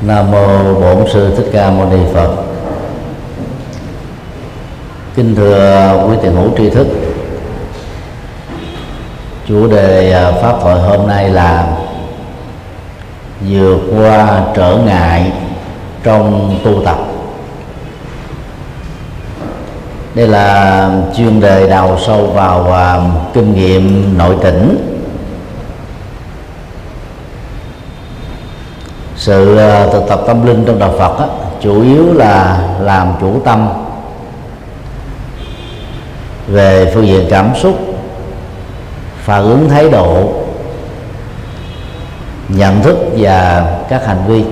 Nam mô Bổn sư Thích Ca Mâu Ni Phật. Kính thưa quý tiền hữu tri thức. Chủ đề à, pháp thoại hôm nay là vượt qua trở ngại trong tu tập. Đây là chuyên đề đào sâu vào à, kinh nghiệm nội tỉnh sự ờ, thực tập tâm linh trong đạo Phật á, chủ yếu là làm chủ tâm. Về phương diện cảm xúc phản ứng thái độ nhận thức và các hành vi.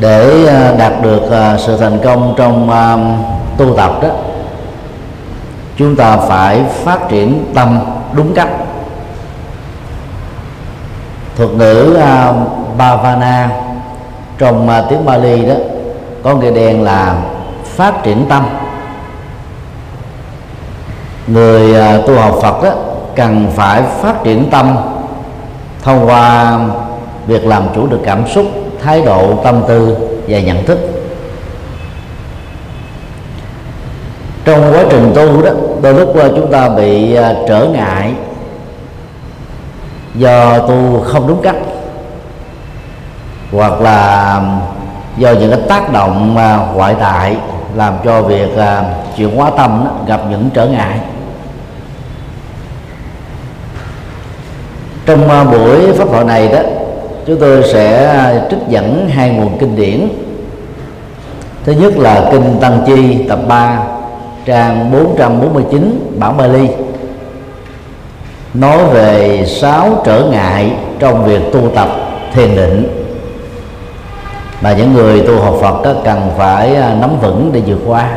Để ờ, đạt được ờ, sự thành công trong tu tập đó chúng ta phải phát triển tâm đúng cách thuật ngữ uh, Bhavana. Trong uh, tiếng Bali đó có nghĩa đen là phát triển tâm. Người uh, tu học Phật đó cần phải phát triển tâm thông qua việc làm chủ được cảm xúc thái độ tâm tư và nhận thức. Trong quá trình tu đó đôi lúc chúng ta bị trở ngại do tu không đúng cách hoặc là do những cái tác động ngoại tại làm cho việc à, chuyển hóa tâm đó, gặp những trở ngại. Trong à, buổi pháp thoại này đó chúng tôi sẽ trích dẫn hai nguồn kinh điển. Thứ nhất là kinh Tăng Chi tập 3 trang 449 bản Bali nói về sáu trở ngại trong việc tu tập thiền định. Mà những người tu học Phật đó cần phải à, nắm vững để vượt qua.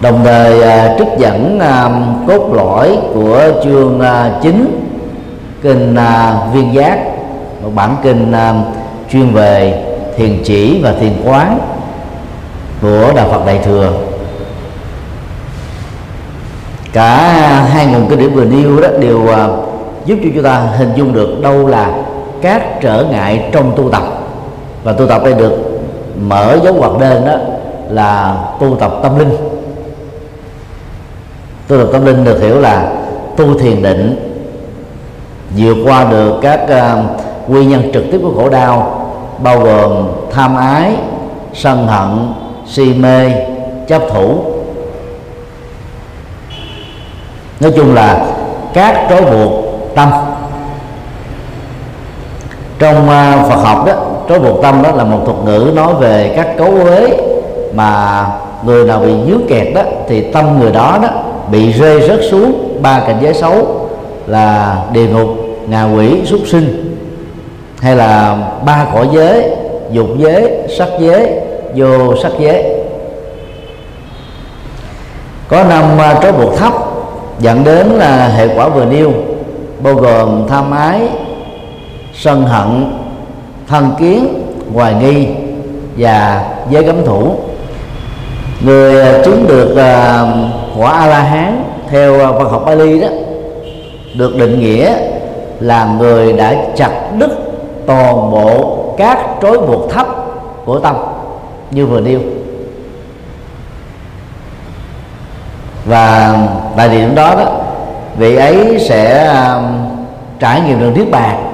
Đồng thời à, trích dẫn à, cốt lõi của chương chính kinh viên giác, một bản kinh chuyên về thiền chỉ và thiền quán của đạo Phật Đại thừa cả hai nguồn kinh điển vừa nêu đó đều uh, giúp cho chúng ta hình dung được đâu là các trở ngại trong tu tập. Và tu tập đây được mở dấu ngoặc đơn đó là tu tập tâm linh. Tu tập tâm linh được hiểu là tu thiền định vượt qua được các à, uh, nguyên nhân trực tiếp của khổ đau bao gồm tham ái sân hận si mê chấp thủ nói chung là các trói buộc tâm. Trong à, Phật học đó, trói buộc tâm đó là một thuật ngữ nói về các cấu uế mà người nào bị dướng kẹt đó thì tâm người đó đó bị rơi rớt xuống ba cảnh giới xấu là địa ngục, ngạ quỷ, súc sinh, hay là ba cõi giới, dục giới, sắc giới, vô sắc giới. Có năm à, trói buộc thấp dẫn đến là hệ quả vừa nêu, bao gồm tham ái, sân hận, thân kiến, hoài nghi và giới cấm thủ. Người à, chứng được à, quả a la hán theo à, văn học Bali đó, được định nghĩa là người đã chặt đứt toàn bộ các trói buộc thấp của tâm, như vừa nêu. Và tại điểm đó đó, vị ấy sẽ um, trải nghiệm được niết bàn.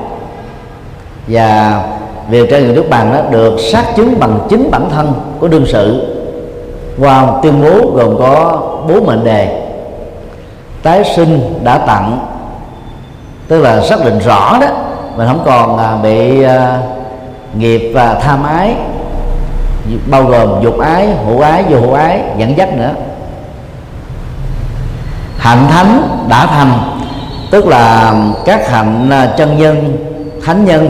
Và việc trải nghiệm niết bàn đó được xác chứng bằng chính bản thân của đương sự. Qua một tuyên bố gồm có bốn mệnh đề. Tái sinh đã tặng, tức là xác định rõ đó, mình không còn à, bị à, nghiệp và tham ái, bao gồm dục ái hữu ái, vô hữu ái, dẫn dắt nữa hạnh thánh đã thành, tức là các hạnh à, chân nhân, thánh nhân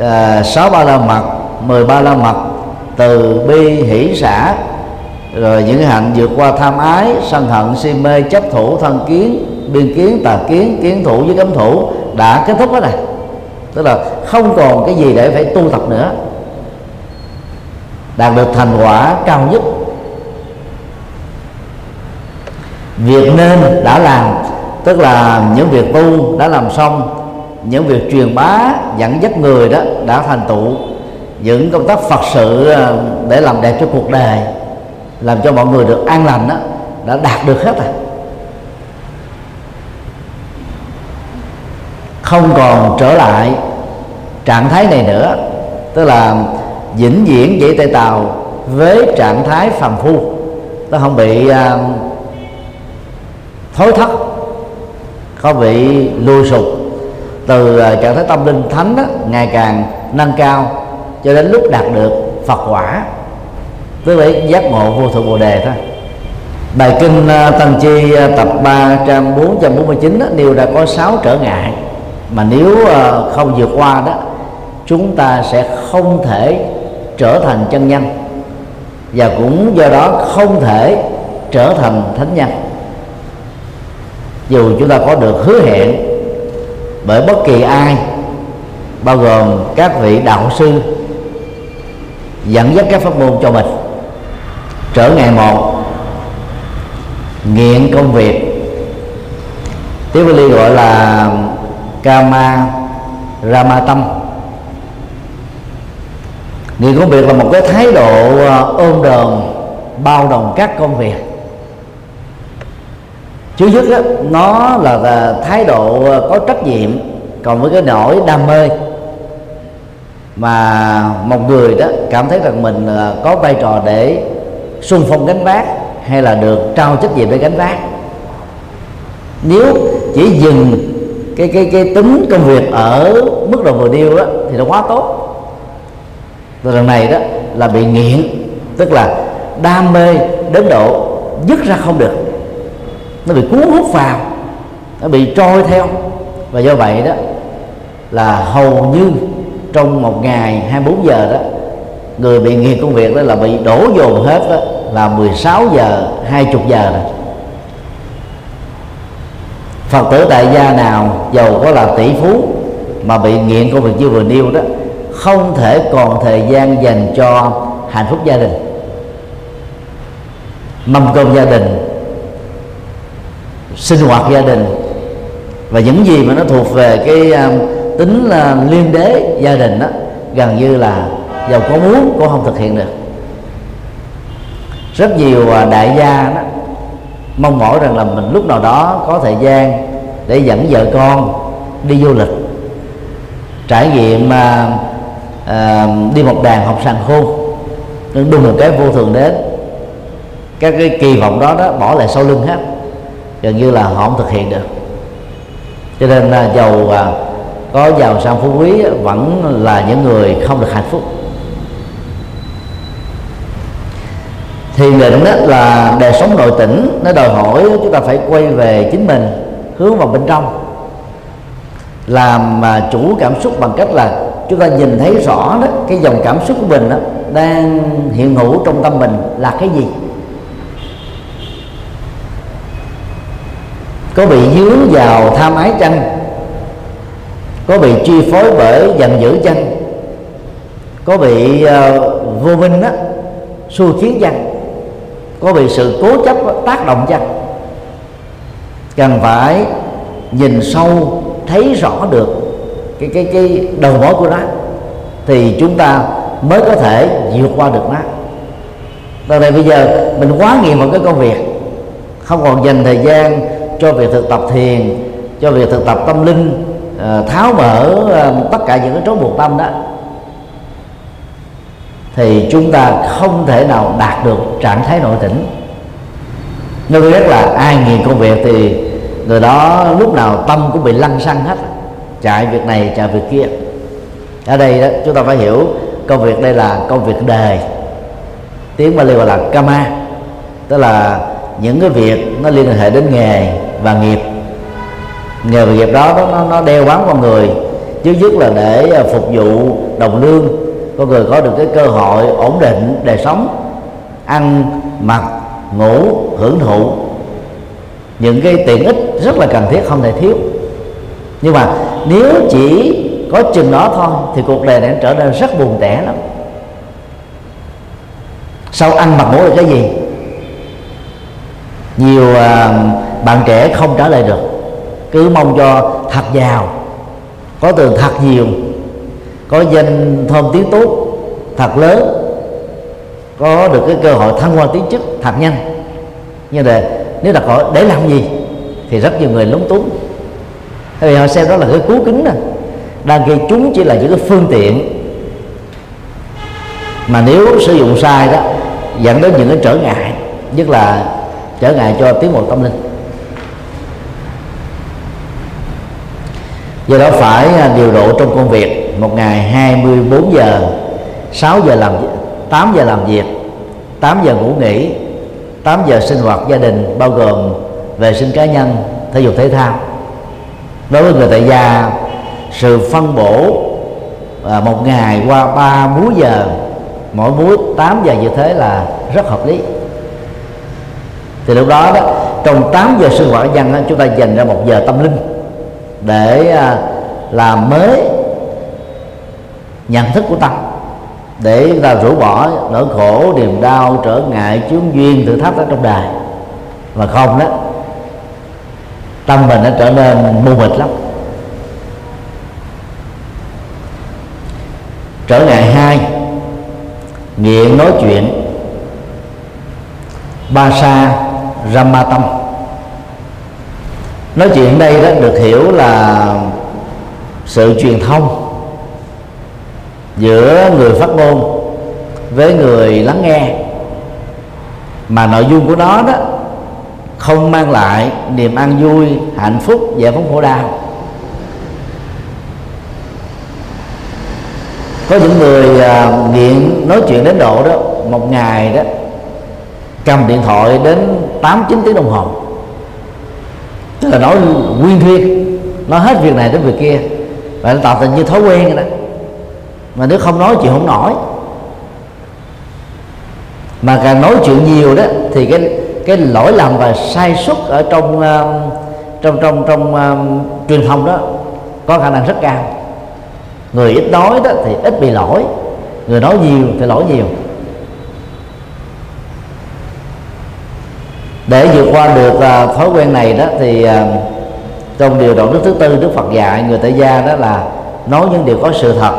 à, sáu ba la mật, mười ba la mật, từ bi, hỷ xã, rồi những hạnh vượt qua tham ái, sân hận, si mê, chấp thủ, thân kiến, biên kiến, tà kiến kiến thủ với cấm thủ đã kết thúc hết rồi. Tức là không còn cái gì để phải tu tập nữa. Đạt được thành quả cao nhất. Việc nên đã làm tức là những việc tu đã làm xong những việc truyền bá dẫn dắt người đó đã thành tựu. Những công tác phật sự ờ, để làm đẹp cho cuộc đời làm cho mọi người được an lành đó đã đạt được hết rồi. Không còn trở lại trạng thái này nữa tức là vĩnh viễn vậy tay tàu với trạng thái phàm phu. Nó không bị uh, thối thất có bị lùi sụp. Từ à, trạng thái tâm linh thánh đó, ngày càng nâng cao cho đến lúc đạt được Phật quả. Tức là giác ngộ vô thượng bồ đề thôi. Bài kinh à, tăng chi uh, tập 3 trang 449 đó, nêu ra có 6 trở ngại. Mà nếu không vượt qua đó chúng ta sẽ không thể trở thành chân nhân. Và cũng do đó không thể trở thành thánh nhân dù chúng ta có được hứa hẹn bởi bất kỳ ai, bao gồm các vị đạo sư, dẫn dắt các pháp môn cho mình, trở ngày một, nghiện công việc. Tiếng Bali gọi là kama rama tâm nghiện công việc là một cái thái độ ờ, ôm đờn bao đồng các công việc trước nhất đó, nó là, là thái độ ờ, có trách nhiệm còn với cái nỗi đam mê. Mà một người đó cảm thấy rằng mình ờ, có vai trò để xung phong gánh vác hay là được trao trách nhiệm để gánh vác. Nếu chỉ dừng cái cái cái tính công việc ở mức độ vừa điêu đó thì nó quá tốt. Rồi lần này đó là bị nghiện tức là đam mê đến độ dứt ra không được nó bị cuốn hút vào, nó bị trôi theo. Và do vậy đó là hầu như trong một ngày 24 giờ đó, người bị nghiện công việc đó là bị đổ dồn hết đó là 16 giờ 20 giờ rồi. Phật tử tại gia nào giàu có là tỷ phú mà bị nghiện công việc như vừa nêu đó, không thể còn thời gian dành cho hạnh phúc gia đình. Mâm cơm gia đình sinh hoạt gia đình. Và những gì mà nó thuộc về cái um, tính là liên đế gia đình đó gần như là giàu có muốn cũng không thực hiện được. Rất nhiều uh, đại gia đó mong mỏi rằng là mình lúc nào đó có thời gian để dẫn vợ con đi du lịch trải nghiệm uh, đi một đàn học sàn khôn. Nhưng đùng một cái vô thường đến. Các cái kỳ vọng đó đó bỏ lại sau lưng hết gần như là họ không thực hiện được. Cho nên là giàu à, có giàu sang phú quý vẫn là những người không được hạnh phúc. Thì định đó là đời sống nội tỉnh nó đòi hỏi chúng ta phải quay về chính mình hướng vào bên trong. Làm mà chủ cảm xúc bằng cách là chúng ta nhìn thấy rõ đó cái dòng cảm xúc của mình đó đang hiện hữu trong tâm mình là cái gì? Có bị dướng vào tham ái chăng? Có bị chi phối bởi giận dữ chăng? Có bị uh, vô minh đó xua khiến chăng? Có bị sự cố chấp tác động chăng? Cần phải nhìn sâu thấy rõ được cái cái cái đầu mối của nó thì chúng ta mới có thể vượt qua được nó. Tại vì bây giờ mình quá nghiện vào cái công việc không còn dành thời gian cho việc thực tập thiền, cho việc thực tập tâm linh ờ, tháo mở ờ, tất cả những cái trói buộc tâm đó, thì chúng ta không thể nào đạt được trạng thái nội tỉnh nói rất là ai nghiền công việc thì người đó lúc nào tâm cũng bị lăn xăng hết, chạy việc này, chạy việc kia. Ở đây đó, chúng ta phải hiểu công việc đây là công việc đời. Tiếng Bali gọi là kama tức là những cái việc nó liên hệ đến nghề và nghiệp. Nghề và nghiệp đó nó, nó đeo bám con người chứ nhất là để à, phục vụ đồng lương. Con người có được cái cơ hội ổn định đời sống ăn mặc ngủ hưởng thụ. Những cái tiện ích rất là cần thiết không thể thiếu. Nhưng mà nếu chỉ có chừng đó thôi thì cuộc đời này trở nên rất buồn tẻ lắm. Sau ăn mặc ngủ là cái gì? Nhiều uh, bạn trẻ không trả lời được. Cứ mong cho thật giàu, có tiền thật nhiều, có danh thơm tiếng tốt, thật lớn, có được cái cơ hội thăng quan tiến chức thật nhanh. Như là nếu đặt hỏi để làm gì thì rất nhiều người lúng túng. Tại vì họ xem đó là cái cú kính nè, đang khi chúng chỉ là những cái phương tiện. Mà nếu sử dụng sai đó, dẫn đến những cái trở ngại, nhất là trở ngại cho tiến bộ tâm linh. Do đó phải à, điều độ trong công việc một ngày 24 giờ 6 giờ làm 8 giờ làm việc 8 giờ ngủ nghỉ 8 giờ sinh hoạt gia đình bao gồm vệ sinh cá nhân thể dục thể thao. Đối với người tại gia sự phân bổ à, một ngày qua 3 múi giờ mỗi múi 8 giờ như thế là rất hợp lý. Thì lúc đó đó trong 8 giờ sinh hoạt dân đó, chúng ta dành ra một giờ tâm linh để à, làm mới nhận thức của tâm để ta rũ bỏ nỗi khổ, niềm đau, trở ngại, chướng duyên, thử thách ở trong đời. Mà không đó, tâm mình nó trở nên mù mịt lắm. Trở ngại hai nghiện nói chuyện. Ba sa rama tâm nói chuyện đây đó được hiểu là sự truyền thông giữa người phát ngôn với người lắng nghe. Mà nội dung của nó đó không mang lại niềm an vui hạnh phúc giải phóng khổ đau có những người uh, nghiện nói chuyện đến độ đó một ngày đó cầm điện thoại đến 8 9 tiếng đồng hồ tức là nói nguyên thuyên nói hết việc này đến việc kia. Và nó tạo thành như thói quen rồi đó. Mà nếu không nói chuyện không nổi. Mà càng nói chuyện nhiều đó thì cái cái lỗi lầm và sai suất ở trong uh, trong trong trong uh, truyền thông đó có khả năng rất cao. Người ít nói đó thì ít bị lỗi. Người nói nhiều thì lỗi nhiều. Để vượt qua được uh, thói quen này đó thì uh, trong điều đạo đức thứ tư đức phật dạy người tại gia đó là nói những điều có sự thật.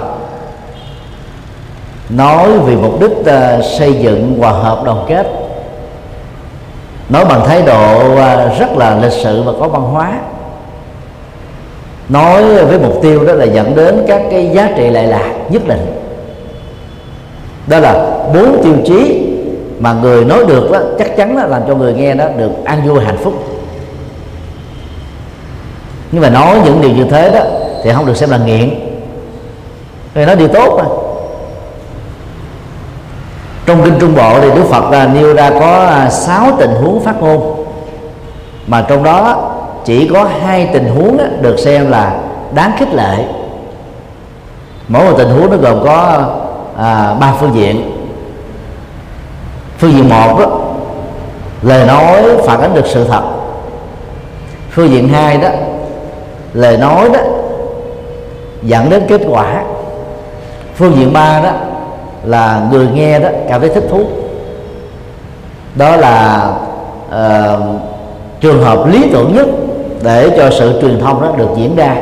Nói vì mục đích uh, xây dựng hòa hợp đoàn kết. Nói bằng thái độ uh, rất là lịch sự và có văn hóa. Nói với mục tiêu đó là dẫn đến các cái giá trị lệ lạc nhất định. Đó là bốn tiêu chí mà người nói được đó chắc chắn là làm cho người nghe đó được an vui hạnh phúc. Nhưng mà nói những điều như thế đó thì không được xem là nghiện. Vì nói điều tốt mà. Trong kinh trung bộ thì đức phật là nêu ra có à, sáu tình huống phát ngôn. Mà trong đó chỉ có hai tình huống được xem là đáng khích lệ. Mỗi một tình huống nó gồm có à, ba phương diện phương diện một đó lời nói phản ánh được sự thật. Phương diện hai đó lời nói đó dẫn đến kết quả. Phương diện ba đó là người nghe đó cảm thấy thích thú. Đó là uh, trường hợp lý tưởng nhất để cho sự truyền thông đó được diễn ra.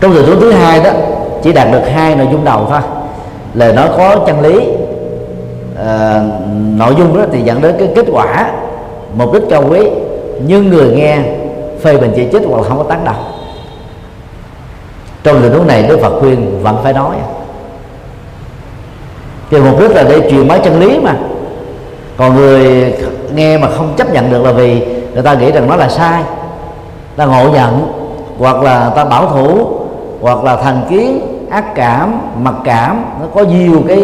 Trong tình huống thứ hai đó chỉ đạt được hai nội dung đầu thôi. Lời nói có chân lý Ờ, nội dung đó thì dẫn đến cái kết quả, mục đích cao quý, nhưng người nghe phê bình chỉ trích hoặc là không có tác động. Trong tình huống này, đức phật khuyên vẫn phải nói. Thì mục đích là để truyền bá chân lý mà. Còn người nghe mà không chấp nhận được là vì người ta nghĩ rằng nó là sai. Ta ngộ nhận, hoặc là ta bảo thủ, hoặc là thành kiến ác cảm mặc cảm nó có nhiều cái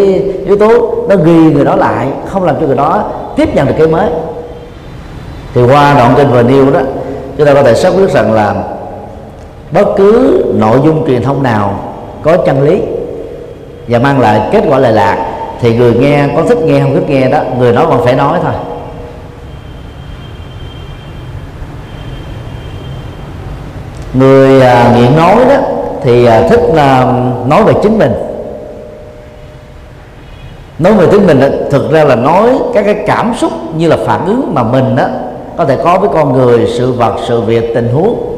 yếu tố nó ghi người đó lại không làm cho người đó tiếp nhận được cái mới. Thì qua đoạn kinh vừa nêu đó chúng ta có thể xác quyết rằng là bất cứ nội dung truyền thông nào có chân lý và mang lại kết quả lệ lạc thì người nghe có thích nghe không thích nghe đó người nói còn phải nói thôi. Người à, nghiện nói đó thì à, thích là nói về chính mình. Nói về chính mình thực ra là nói các cái cảm xúc như là phản ứng mà mình đó có thể có với con người, sự vật, sự việc, tình huống.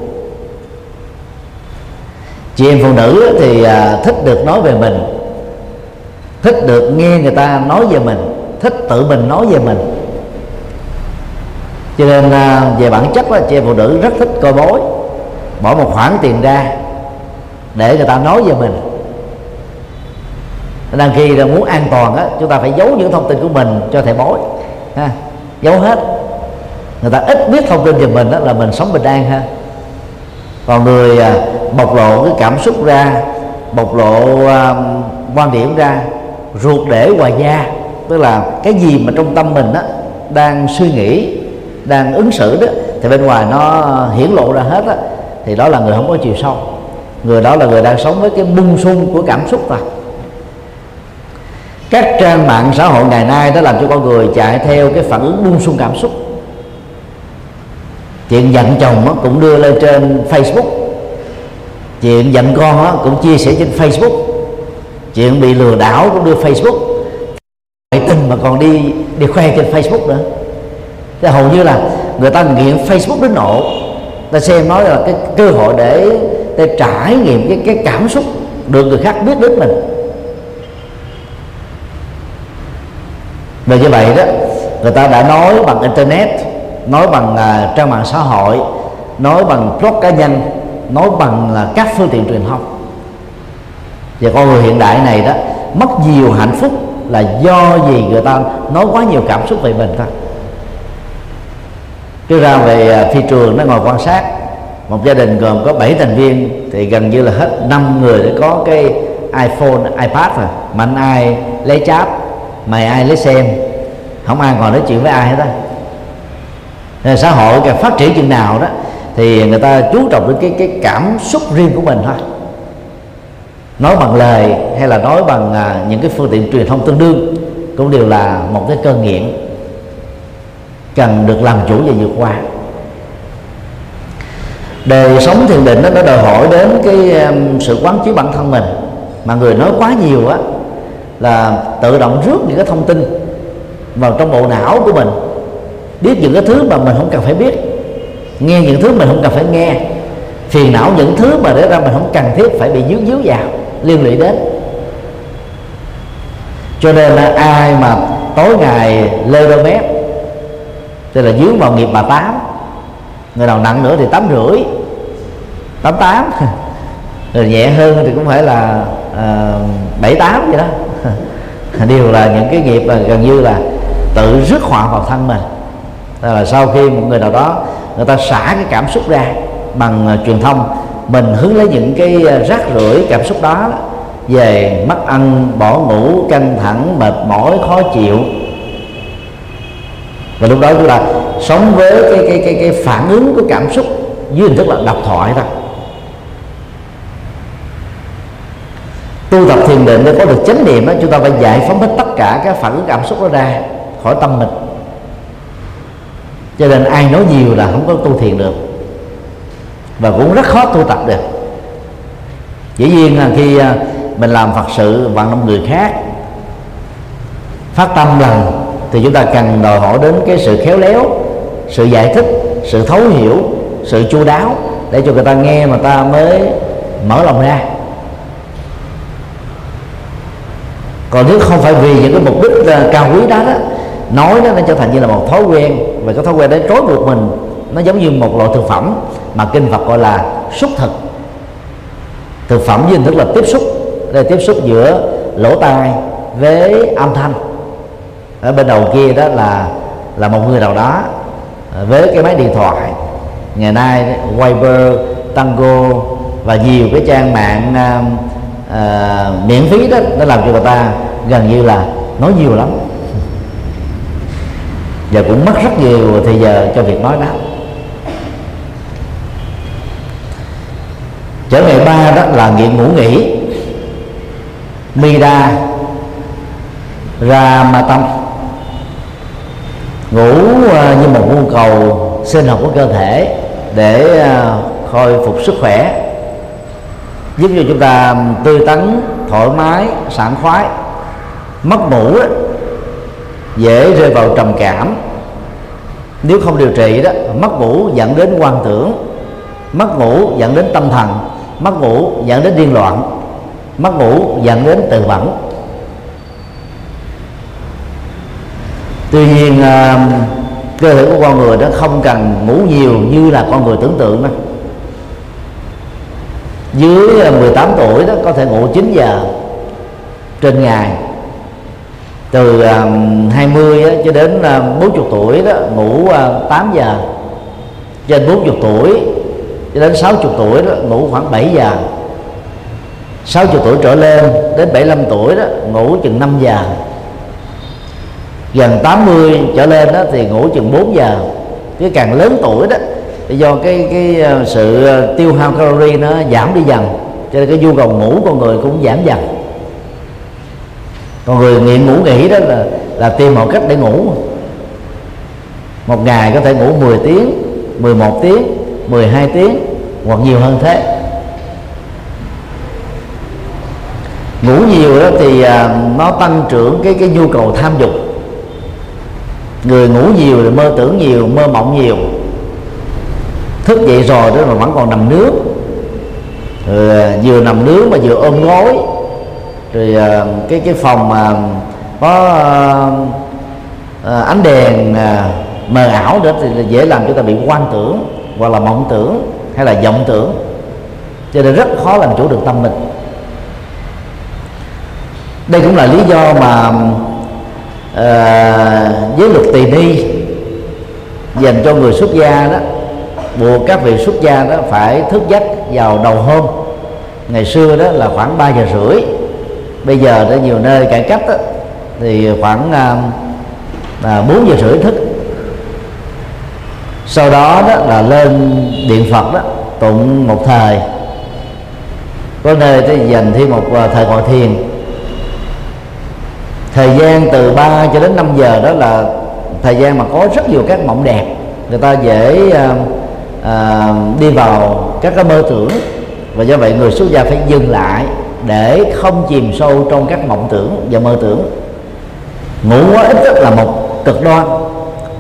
Chị em phụ nữ thì à, thích được nói về mình. Thích được nghe người ta nói về mình. Thích tự mình nói về mình. Cho nên à, về bản chất là chị em phụ nữ rất thích coi bói. Bỏ một khoản tiền ra để người ta nói về mình. Đang khi là muốn an toàn á chúng ta phải giấu những thông tin của mình cho thầy bói ha giấu hết. Người ta ít biết thông tin về mình đó là mình sống bình an ha. Còn người à, bộc lộ cái cảm xúc ra bộc lộ um, quan điểm ra ruột để ngoài da tức là cái gì mà trong tâm mình đó đang suy nghĩ đang ứng xử đó thì bên ngoài nó hiển lộ ra hết á thì đó là người không có chiều sâu người đó là người đang sống với cái bung sung của cảm xúc rồi. các trang mạng xã hội ngày nay đã làm cho con người chạy theo cái phản ứng bung sung cảm xúc. Chuyện giận chồng cũng đưa lên trên facebook. Chuyện giận con cũng chia sẻ trên facebook. Chuyện bị lừa đảo cũng đưa facebook. Ngoại tình mà còn đi đi khoe trên facebook nữa. Thì hầu như là người ta nghiện facebook đến nổ. ta xem nói là cái cơ hội để để trải nghiệm cái cái cảm xúc được người khác biết đến mình. Và như vậy đó người ta đã nói bằng internet nói bằng uh, trang mạng xã hội nói bằng blog cá nhân nói bằng là các phương tiện truyền thông. Và con người hiện đại này đó mất nhiều hạnh phúc là do gì người ta nói quá nhiều cảm xúc về mình thôi. Cứ ra về à, uh, phi trường nó ngồi quan sát một gia đình gồm có 7 thành viên thì gần như là hết năm người để có cái iPhone, iPad rồi. Mạnh ai lấy chat mày ai lấy xem không ai còn nói chuyện với ai hết á. Xã hội càng phát triển chừng nào đó thì người ta chú trọng đến cái cái cảm xúc riêng của mình thôi. Nói bằng lời hay là nói bằng à, những cái phương tiện truyền thông tương đương cũng đều là một cái cơn nghiện cần được làm chủ và vượt qua đời sống thiền định đó, nó đòi hỏi đến cái um, sự quán chiếu bản thân mình. Mà người nói quá nhiều á là tự động rước những cái thông tin vào trong bộ não của mình. Biết những cái thứ mà mình không cần phải biết. Nghe những thứ mình không cần phải nghe. Phiền não những thứ mà để ra mình không cần thiết phải bị dướng díu vào liên lụy đến. Cho nên là ai mà tối ngày lê đôi mép tức là dướng vào nghiệp bà tám người nào nặng nữa thì tám rưỡi. Tám tám. Rồi nhẹ hơn thì cũng phải là ờ, bảy uh, tám vậy đó. Đều là những cái nghiệp mà gần như là tự rước họa vào thân mình. Đó là sau khi một người nào đó người ta xả cái cảm xúc ra bằng uh, truyền thông mình hướng lấy những cái ờ, rác rưởi cảm xúc đó về mất ăn bỏ ngủ căng thẳng mệt mỏi khó chịu và lúc đó chúng ta sống với cái cái cái cái phản ứng của cảm xúc dưới hình thức là độc thoại thôi tu tập thiền định để có được chánh niệm đó, chúng ta phải giải phóng hết tất cả các phản ứng, cảm xúc đó ra khỏi tâm mình. Cho nên ai nói nhiều là không có tu thiền được. Và cũng rất khó tu tập được. Dĩ nhiên là khi à, mình làm phật sự vận động người khác, phát tâm lòng thì chúng ta cần đòi hỏi đến cái sự khéo léo, sự giải thích, sự thấu hiểu, sự chu đáo để cho người ta nghe mà ta mới mở lòng ra. Còn nếu không phải vì những cái mục đích ờ, cao quý đó đó, nói đó nó trở thành như là một thói quen, và cái thói quen đấy trói buộc mình, nó giống như một loại thực phẩm mà kinh Phật gọi là xúc thực. Thực phẩm với hình thức là tiếp xúc, đây là tiếp xúc giữa lỗ tai với âm thanh ở bên đầu kia đó là là một người nào đó à, với cái máy điện thoại. Ngày nay Viber, Tango và nhiều cái trang mạng à, à miễn phí đó nó làm cho người ta gần như là nói nhiều lắm. Và cũng mất rất nhiều thời giờ cho việc nói đó. Trở ngày ba đó là nghiện ngủ nghỉ. Mida ra ma tâm ngủ à, như một nhu cầu sinh học của cơ thể để à, khôi phục sức khỏe, giúp cho chúng ta tươi tắn, thoải mái, sảng khoái. Mất ngủ dễ rơi vào trầm cảm. Nếu không điều trị đó, mất ngủ dẫn đến quan tưởng, mất ngủ dẫn đến tâm thần, mất ngủ dẫn đến điên loạn, mất ngủ dẫn đến tự vẫn tuy nhiên à, cơ thể của con người đó không cần ngủ nhiều như là con người tưởng tượng đó dưới à, 18 tuổi đó có thể ngủ 9 giờ trên ngày. Từ à, um, 20 á, cho đến uh, 40 tuổi đó ngủ uh, 8 giờ. Trên 40 tuổi cho đến 60 tuổi đó ngủ khoảng 7 giờ. 60 tuổi trở lên đến 75 tuổi đó ngủ chừng 5 giờ gần 80 trở lên đó thì ngủ chừng 4 giờ. Cái càng lớn tuổi đó do cái cái ờ, sự ờ, tiêu hao calorie nó giảm đi dần, cho nên cái nhu cầu ngủ con người cũng giảm dần. Còn người nghiện ngủ nghỉ đó là là tìm một cách để ngủ. Một ngày có thể ngủ 10 tiếng 11 tiếng 12 tiếng, hoặc nhiều hơn thế. Ngủ nhiều đó thì ờ, nó tăng trưởng cái cái nhu cầu tham dục người ngủ nhiều thì mơ tưởng nhiều, mơ mộng nhiều. Thức dậy rồi đó mà vẫn còn nằm nước rồi à, vừa nằm nước mà vừa ôm gối. Rồi à, cái cái phòng mà có à, ánh đèn mờ ảo đó thì dễ làm cho ta bị quan tưởng hoặc là mộng tưởng hay là vọng tưởng. Cho nên rất khó làm chủ được tâm mình. Đây cũng là lý do mà à, với luật tỳ ni dành cho người xuất gia đó buộc các vị xuất gia đó phải thức giấc vào đầu hôm. Ngày xưa đó là khoảng 3 giờ rưỡi. Bây giờ ở nhiều nơi cải cách đó, thì khoảng à, à, 4 giờ rưỡi thức. Sau đó đó là lên điện phật đó tụng một thời. Có nơi thì dành thêm một à, thời ngồi thiền thời gian từ 3 cho đến 5 giờ đó là thời gian mà có rất nhiều các mộng đẹp. Người ta dễ à, à, đi vào các cái mơ tưởng. Và do vậy người xuất gia phải dừng lại để không chìm sâu trong các mộng tưởng và mơ tưởng. Ngủ quá ít là một cực đoan.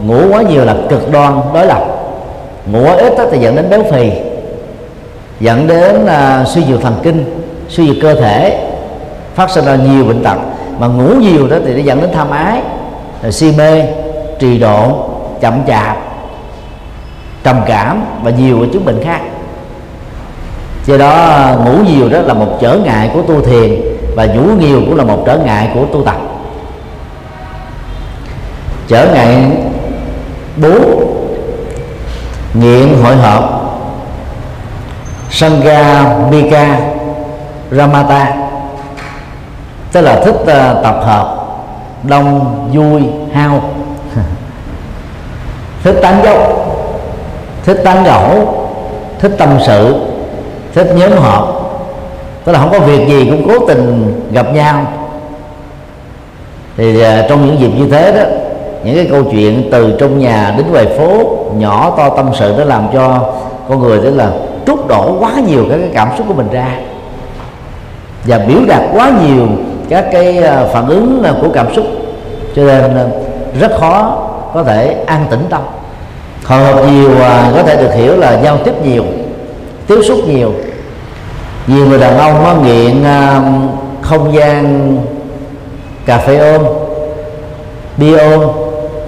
Ngủ quá nhiều là cực đoan đối lập. Ngủ quá ít thì dẫn đến béo phì dẫn đến uh, suy nhược thần kinh suy nhược cơ thể phát sinh ra nhiều bệnh tật mà ngủ nhiều đó thì nó dẫn đến tham ái si mê, trì độ chậm chạp, trầm cảm và nhiều cái chứng bệnh khác. Do đó, ngủ nhiều đó là một trở ngại của tu thiền và ngủ nhiều cũng là một trở ngại của tu tập. Trở ngại bốn nghiện hội họp. Sangha mika ramata tức là thích uh, tập hợp đông vui hao. Thích tán dốc thích tán gẫu thích tâm sự thích nhóm họp. Tức là không có việc gì cũng cố tình gặp nhau. Thì uh, trong những dịp như thế đó những cái câu chuyện từ trong nhà đến ngoài phố nhỏ to tâm sự nó làm cho con người tức là trút đổ quá nhiều các cái cảm xúc của mình ra. Và biểu đạt quá nhiều các cái à, phản ứng à, của cảm xúc. Cho nên à, rất khó có thể an tĩnh tâm. Hồi hộp nhiều có thể được hiểu là giao tiếp nhiều, tiếp xúc nhiều. Nhiều người đàn ông nó nghiện không gian, cà phê ôm, bia ôm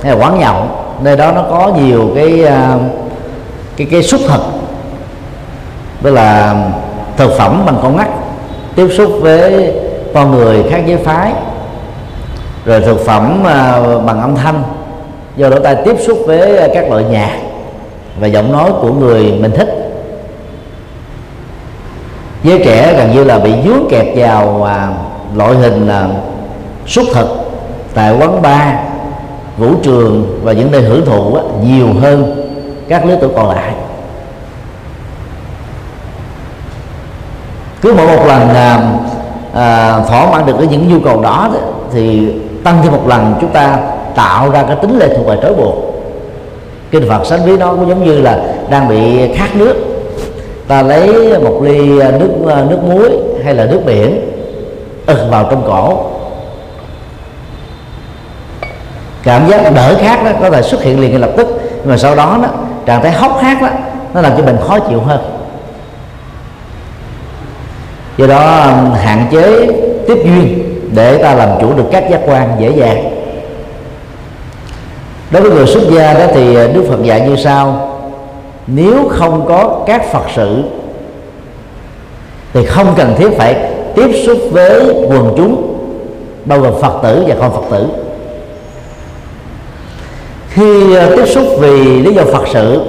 hay là quán nhậu. Nơi đó nó có nhiều cái cái cái xúc thực tức là thực phẩm bằng con mắt tiếp xúc với con người khác giới phái. Rồi thực phẩm à, bằng âm thanh. Do lỗ tai tiếp xúc với à, các loại nhạc và giọng nói của người mình thích. Giới trẻ gần như là bị dướng kẹt vào à, loại hình là xuất thực tại quán bar vũ trường và những nơi hưởng thụ á, nhiều hơn các lứa tuổi còn lại. Cứ mỗi một lần à, à, thỏa mãn được cái những nhu cầu đó, đó thì tăng thêm một lần chúng ta tạo ra cái tính lệ thuộc và trói buộc. Kinh phật sánh ví nó cũng giống như là đang bị khát nước. Ta lấy một ly nước à, nước muối hay là nước biển ực vào trong cổ. Cảm giác đỡ khát đó có thể xuất hiện liền ngay lập tức nhưng mà sau đó đó trạng thái hốc hác đó nó làm cho mình khó chịu hơn do đó um, hạn chế tiếp duyên để ta làm chủ được các giác quan dễ dàng. Đối với người xuất gia đó thì uh, đức phật dạy như sau. Nếu không có các phật sự, thì không cần thiết phải tiếp xúc với quần chúng, bao gồm phật tử và không phật tử. Khi uh, tiếp xúc vì lý do phật sự,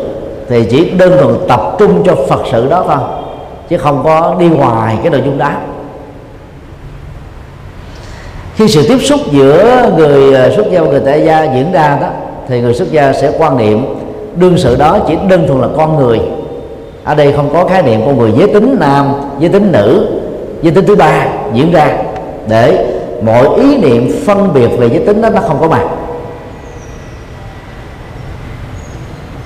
thì chỉ đơn thuần tập trung cho phật sự đó thôi chứ không có đi ngoài cái nội dung đó. Khi sự tiếp xúc giữa người à, xuất gia và người tại gia diễn ra đó, thì người xuất gia sẽ quan niệm đương sự đó chỉ đơn thuần là con người. Ở đây không có khái niệm con người giới tính nam, giới tính nữ, giới tính thứ ba diễn ra để mọi ý niệm phân biệt về giới tính đó nó không có mặt.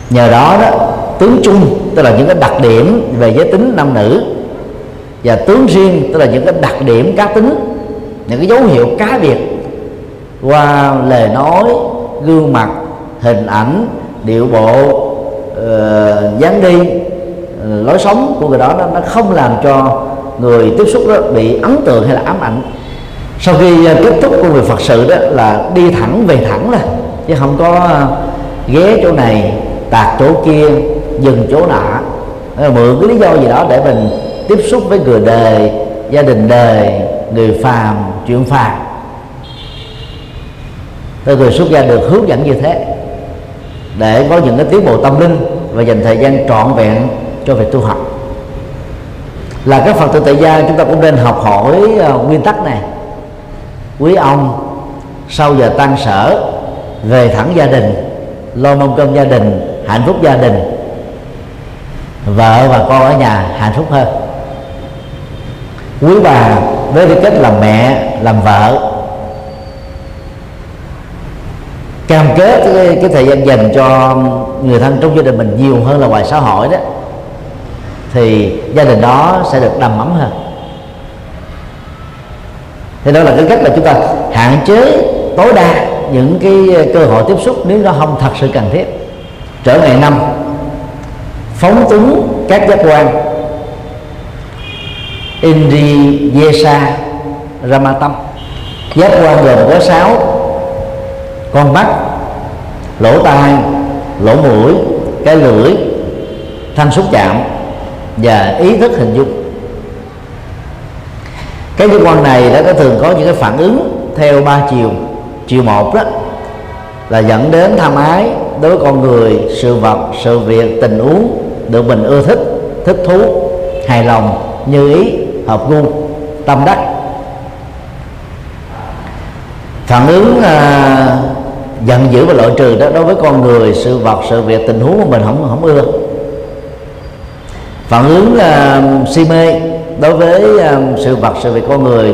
Nhờ đó đó tướng chung tức là những cái đặc điểm về giới tính nam nữ và tướng riêng tức là những cái đặc điểm cá tính những cái dấu hiệu cá biệt qua lời nói gương mặt hình ảnh điệu bộ uh, dáng đi uh, lối sống của người đó nó, nó không làm cho người tiếp xúc đó bị ấn tượng hay là ám ảnh. Sau khi uh, kết thúc công việc phật sự đó là đi thẳng về thẳng là chứ không có ghé chỗ này tạt chỗ kia dừng chỗ nọ ờ, mượn cái lý do gì đó để mình tiếp xúc với người đời gia đình đời người phàm chuyện phàm. Tôi người xuất gia được hướng dẫn như thế để có những cái tiến bộ tâm linh và dành thời gian trọn vẹn cho việc tu học. Là các phật tử tại gia chúng ta cũng nên học hỏi uh, nguyên tắc này. Quý ông sau giờ tan sở về thẳng gia đình lo mong cơm gia đình hạnh phúc gia đình vợ và con ở nhà hạnh phúc hơn. Quý bà với tư cách là mẹ làm vợ cam kết cái, cái thời gian dành cho người thân trong gia đình mình nhiều hơn là ngoài xã hội đó thì gia đình đó sẽ được đầm ấm hơn. Thì đó là cái cách là chúng ta hạn chế tối đa những cái cơ hội tiếp xúc nếu nó không thật sự cần thiết. Trở ngày năm phóng túng các giác quan. Indri Yesa Ramatam. Giác quan gồm có sáu. Con mắt, lỗ tai, lỗ mũi, cái lưỡi, thanh xúc chạm và ý thức hình dung. Cái giác quan này đã có thường có những cái phản ứng theo ba chiều. Chiều một đó là dẫn đến tham ái đối với con người, sự vật, sự việc, tình huống được mình ưa thích thích thú hài lòng như ý hợp gu tâm đắc. Phản ứng à, giận dữ và loại trừ đó đối với con người sự vật sự việc tình huống của mình không không ưa. Phản ứng à, si mê đối với à, sự vật sự việc con người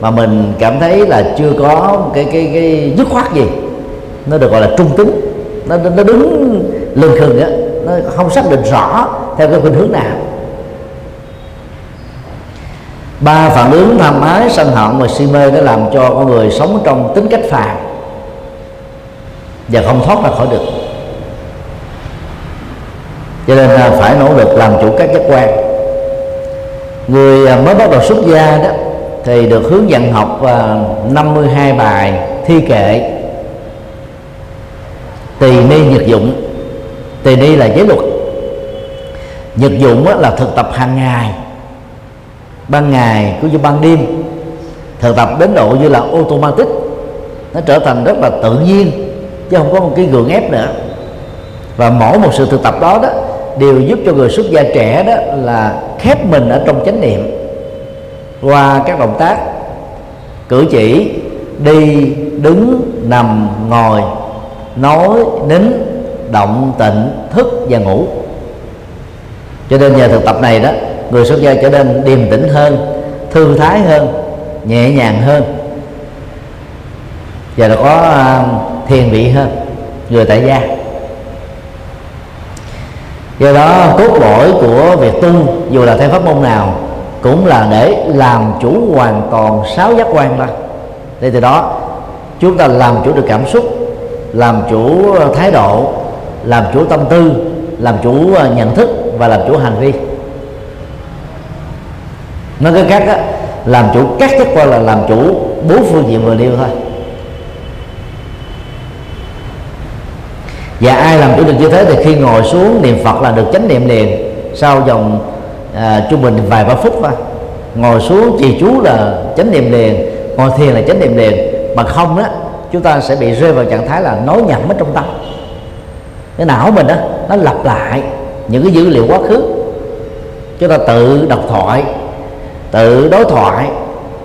mà mình cảm thấy là chưa có cái cái cái dứt khoát gì nó được gọi là trung tính nó nó đứng lưng khừng á nó không xác định rõ theo cái khuynh hướng nào. Ba phản ứng tham ái sân hận và si mê nó làm cho con người sống trong tính cách phàm và không thoát ra khỏi được. Cho nên là phải nỗ lực làm chủ các giác quan. Người à, mới bắt đầu xuất gia đó, thì được hướng dẫn học à, 52 bài thi kệ. Tỳ ni nhật dụng tỳ ni là giới luật. Nhật dụng là thực tập hàng ngày. Ban ngày cũng như ban đêm. Thực tập đến độ như là automatic. Nó trở thành rất là tự nhiên, chứ không có một cái gượng ép nữa. Và mỗi một sự thực tập đó đó, đều giúp cho người xuất gia trẻ đó là khép mình ở trong chánh niệm. Qua các động tác, cử chỉ, đi, đứng, nằm, ngồi, nói, nín động tịnh thức và ngủ. Cho nên nhờ thực tập này đó, người xuất gia trở nên điềm tĩnh hơn, thư thái hơn, nhẹ nhàng hơn. Và là có à, thiền vị hơn, người tại gia. Do đó, cốt lõi của việc tu dù là theo pháp môn nào, cũng là để làm chủ hoàn toàn sáu giác quan ra để từ đó, chúng ta làm chủ được cảm xúc, làm chủ thái độ làm chủ tâm tư làm chủ ờ, nhận thức và làm chủ hành vi. Nói cái khác á, làm chủ các giác quan là làm chủ bốn phương diện vừa nêu thôi. Và ai làm chủ được như thế thì khi ngồi xuống niệm phật là được chánh niệm liền sau vòng à, trung bình vài ba phút thôi. Ngồi xuống trì chú là chánh niệm liền ngồi thiền là chánh niệm liền. Mà không đó chúng ta sẽ bị rơi vào trạng thái là nói nhầm ở trong tâm cái não mình đó nó lặp lại những cái dữ liệu quá khứ. Chúng ta tự đọc thoại, tự đối thoại,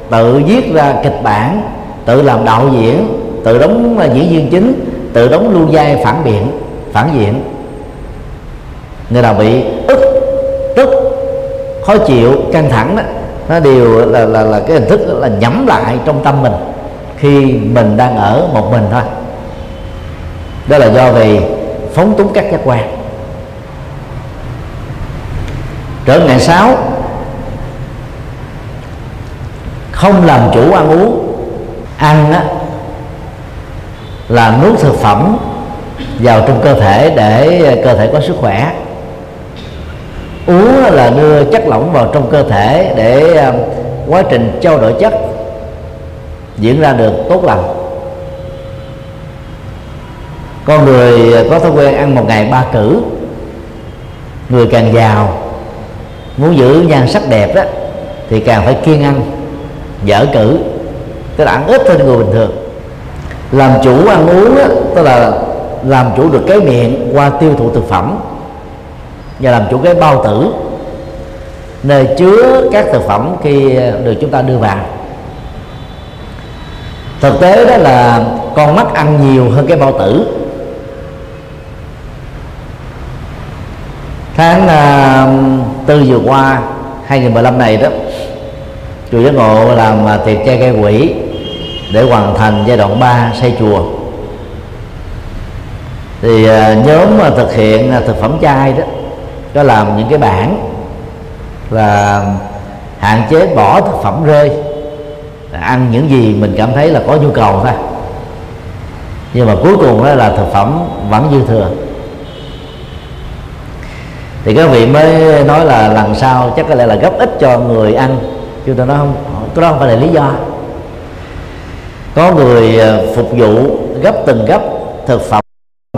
tự viết ra kịch bản, tự làm đạo diễn, tự đóng diễn viên chính, tự đóng lưu vai phản biện, phản diện. Người nào bị ức, tức, khó chịu, căng thẳng đó nó đều là là là cái hình thức là nhắm lại trong tâm mình khi mình đang ở một mình thôi. Đó là do vì phóng túng các giác quan. Trở ngại sáu không làm chủ ăn uống ăn á, là nuốt thực phẩm vào trong cơ thể để ờ, cơ thể có sức khỏe. Uống là đưa chất lỏng vào trong cơ thể để ờ, quá trình trao đổi chất diễn ra được tốt lành con người có thói quen ăn một ngày ba cử. Người càng giàu muốn giữ nhan sắc đẹp đó thì càng phải kiêng ăn dở cử. Tức là ăn ít hơn người bình thường. Làm chủ ăn uống đó, tức là làm chủ được cái miệng qua tiêu thụ thực phẩm và làm chủ cái bao tử. Nơi chứa các thực phẩm khi được chúng ta đưa vào. Thực tế đó là con mắt ăn nhiều hơn cái bao tử. Tháng uh, tư vừa qua 2015 này đó chùa giác ngộ làm uh, tiệc chay gây quỷ để hoàn thành giai đoạn 3 xây chùa. Thì uh, nhóm mà thực hiện uh, thực phẩm chay đó có làm những cái bảng là hạn chế bỏ thực phẩm rơi. Ăn những gì mình cảm thấy là có nhu cầu thôi. Nhưng mà cuối cùng đó là thực phẩm vẫn dư thừa thì các vị mới nói là lần sau chắc có lẽ là gấp ít cho người ăn. Chúng tôi nói không cái đó không phải là lý do. Có người ờ, phục vụ gấp từng gấp thực phẩm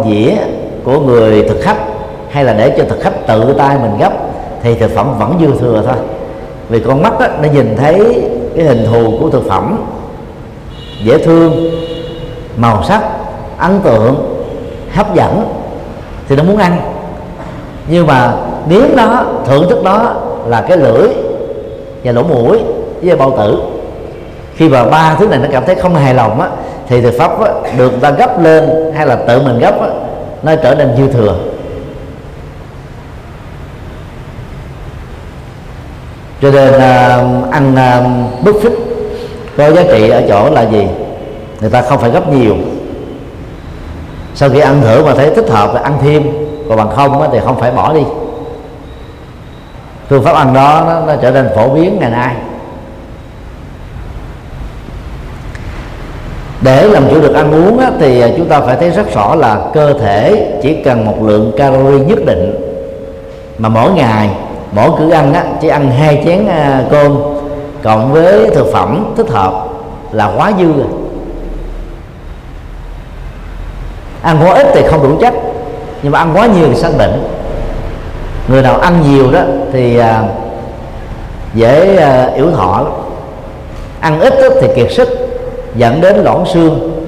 dĩa của người thực khách hay là để cho thực khách tự tay mình gấp thì thực phẩm vẫn dư thừa thôi. Vì con mắt đó, nó nhìn thấy cái hình thù của thực phẩm dễ thương màu sắc ấn tượng hấp dẫn thì nó muốn ăn nhưng mà nếm đó thưởng thức đó là cái lưỡi và lỗ mũi với bao tử. Khi mà ba thứ này nó cảm thấy không hài lòng á thì thực pháp á, được ta gấp lên hay là tự mình gấp á, nó trở nên dư thừa. Cho nên à, ăn à, bức phích có giá trị ở chỗ là gì? Người ta không phải gấp nhiều. Sau khi ăn thử mà thấy thích hợp thì ăn thêm còn bằng không thì không phải bỏ đi. Phương pháp ăn đó nó, nó trở nên phổ biến ngày nay. Để làm chủ được ăn uống á, thì à, chúng ta phải thấy rất rõ là cơ thể chỉ cần một lượng calorie nhất định mà mỗi ngày mỗi cử ăn á, chỉ ăn hai chén à, cơm cộng với thực phẩm thích hợp là quá dư rồi. Ăn quá ít thì không đủ chất nhưng mà ăn quá nhiều thì sanh bệnh người nào ăn nhiều đó thì à, dễ à, yếu thọ ăn ít đó, thì kiệt sức dẫn đến loãng xương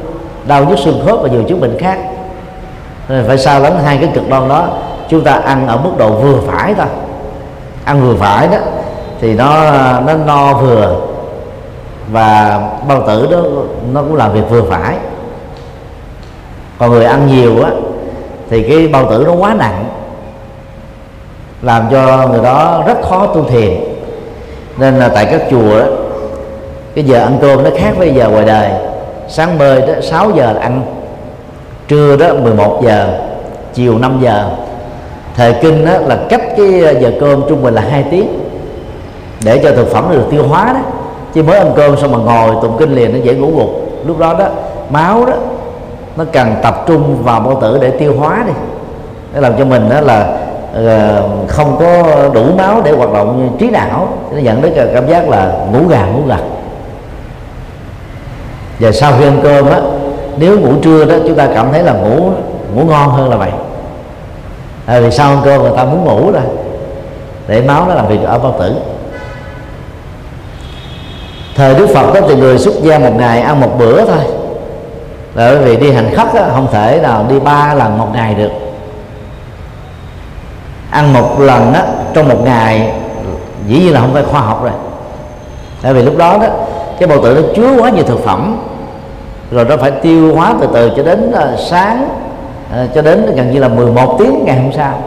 đau nhức xương khớp và nhiều chứng bệnh khác. Nên phải sao lắm hai cái cực đoan đó. Chúng ta ăn ở mức độ vừa phải thôi. Ăn vừa phải đó thì nó nó no vừa. Và bao tử đó nó cũng làm việc vừa phải. Còn người ăn nhiều á thì cái bao tử nó quá nặng, làm cho người đó rất khó tu thiền. Nên là tại các chùa đó, cái giờ ăn cơm nó khác với giờ ngoài đời. Sáng bơi đó 6 giờ là ăn, trưa đó 11 giờ, chiều 5 giờ. Thời kinh đó là cách cái giờ cơm trung bình là hai tiếng để cho thực phẩm được tiêu hóa đó. Chứ mới ăn cơm xong mà ngồi tụng kinh liền nó dễ ngủ gục. Lúc đó đó, máu đó nó cần tập trung vào bao tử để tiêu hóa đi. Để làm cho mình đó là uh, không có đủ máu để hoạt động trí não. Nó dẫn đến cảm giác là ngủ gà ngủ gật và sau khi ăn cơm á nếu ngủ trưa đó chúng ta cảm thấy là ngủ ngủ ngon hơn là vậy. À, vì sau ăn cơm người ta muốn ngủ rồi để máu nó làm việc ở bao tử. Thời đức phật đó thì người xuất gia một ngày ăn một bữa thôi là bởi vì đi hành khất đó, không thể nào đi ba lần một ngày được. Ăn một lần đó trong một ngày dĩ nhiên là không phải khoa học rồi. Tại vì lúc đó đó cái bào tử nó chứa quá nhiều thực phẩm rồi nó phải tiêu hóa từ từ cho đến uh, sáng uh, cho đến gần như là 11 tiếng ngày hôm sau.